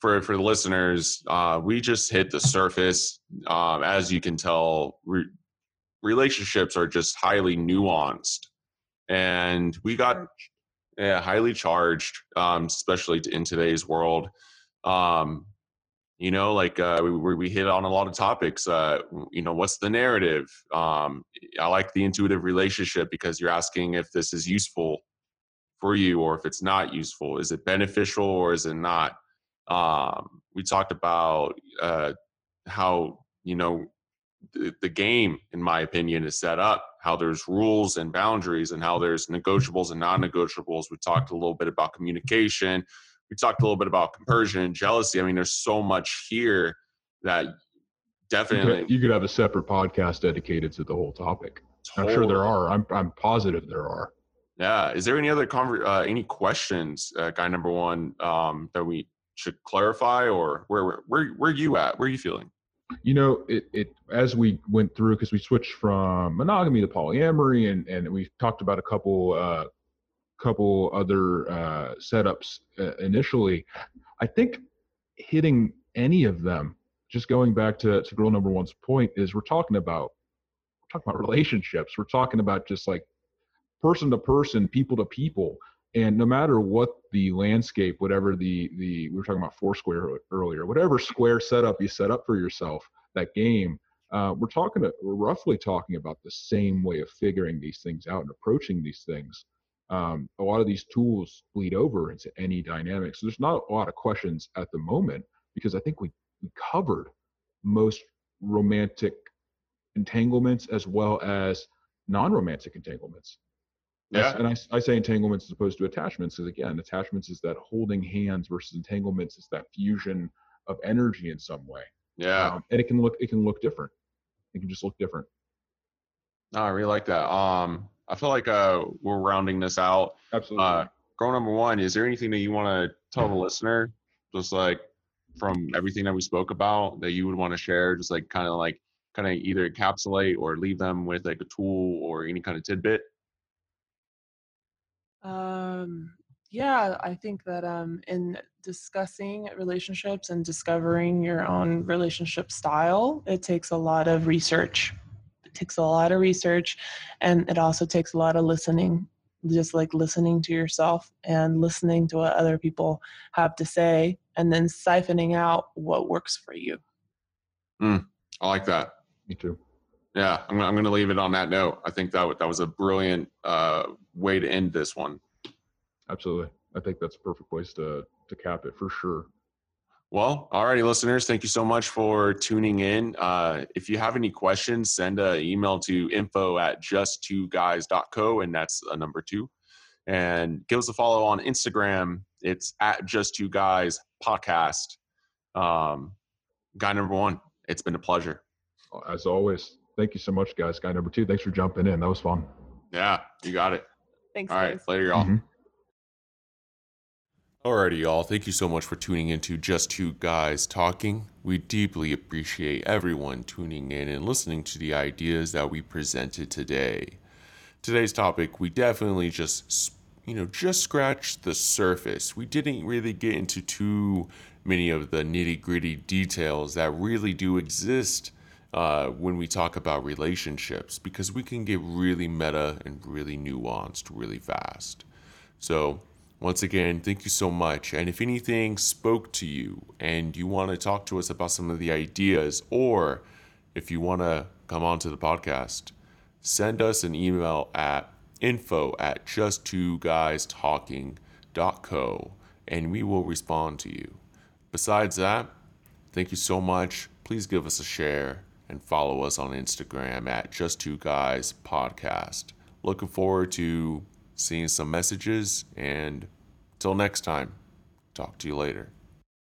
Speaker 1: for for the listeners, uh we just hit the surface. Um as you can tell, re- relationships are just highly nuanced. And we got yeah, highly charged, um, especially in today's world. Um, you know, like uh, we we hit on a lot of topics. Uh, you know, what's the narrative? Um, I like the intuitive relationship because you're asking if this is useful for you or if it's not useful. Is it beneficial or is it not? Um, we talked about uh, how you know the, the game, in my opinion, is set up. How there's rules and boundaries, and how there's negotiables and non-negotiables. We talked a little bit about communication. We talked a little bit about compersion and jealousy. I mean, there's so much here that
Speaker 2: You
Speaker 1: definitely.
Speaker 2: could, you could have a separate podcast dedicated to the whole topic. I'm sure there are. I'm I'm positive there are.
Speaker 1: Yeah. Is there any other conver- uh, any questions, uh, guy number one, um, that we should clarify, or where where where where you at? Where are you feeling?
Speaker 2: You know, it, it as we went through because we switched from monogamy to polyamory, and and we talked about a couple uh, couple other uh, setups uh, initially. I think hitting any of them, just going back to to girl number one's point, is we're talking about we're talking about relationships. We're talking about just like person to person, people to people. And no matter what the landscape, whatever the the we were talking about Foursquare earlier, whatever square setup you set up for yourself, that game, uh, we're talking, we're roughly talking about the same way of figuring these things out and approaching these things. Um, a lot of these tools bleed over into any dynamic. So there's not a lot of questions at the moment because I think we, we covered most romantic entanglements as well as non-romantic entanglements.
Speaker 1: Yeah.
Speaker 2: And I, I say entanglements as opposed to attachments because again, attachments is that holding hands versus entanglements is that fusion of energy in some way.
Speaker 1: Yeah.
Speaker 2: Um, and it can look it can look different. It can just look different.
Speaker 1: No, I really like that. Um, I feel like uh, we're rounding this out.
Speaker 2: Absolutely.
Speaker 1: Uh, girl number one, is there anything that you want to tell the listener, just like from everything that we spoke about, that you would want to share, just like kind of like kind of either encapsulate or leave them with like a tool or any kind of tidbit?
Speaker 3: Um, yeah, I think that um, in discussing relationships and discovering your own relationship style, it takes a lot of research. It takes a lot of research, and it also takes a lot of listening. Just like listening to yourself and listening to what other people have to say, and then siphoning out what works for you.
Speaker 1: I like that.
Speaker 2: Me too.
Speaker 1: Yeah, I'm, gonna- I'm going to leave it on that note. I think that that was a brilliant uh, way to end this one.
Speaker 2: Absolutely. I think that's a perfect place to to cap it for sure.
Speaker 1: Well, alrighty, listeners, thank you so much for tuning in. Uh, if you have any questions, send an email to info at just2guys.co, and that's a number two. And give us a follow on Instagram. It's at just two guys podcast. Um, guy number one, it's been a pleasure.
Speaker 2: As always, thank you so much, guys. Guy number two, thanks for jumping in. That was fun.
Speaker 1: Yeah, you got it.
Speaker 3: Thanks,
Speaker 1: All right,
Speaker 3: guys.
Speaker 1: later, y'all.
Speaker 2: Mhm.
Speaker 1: Alrighty, y'all. Thank you so much for tuning into Just Two Guys Talking. We deeply appreciate everyone tuning in and listening to the ideas that we presented today. Today's topic, we definitely just, you know, just scratched the surface. We didn't really get into too many of the nitty gritty details that really do exist uh, when we talk about relationships because we can get really meta and really nuanced really fast. So, once again, thank you so much. And if anything spoke to you and you want to talk to us about some of the ideas, or if you want to come on to the podcast, send us an email at info at just two guys talking.co and we will respond to you. Besides that, thank you so much. Please give us a share and follow us on Instagram at just two guys podcast. Looking forward to seeing some messages and till next time, talk to you later.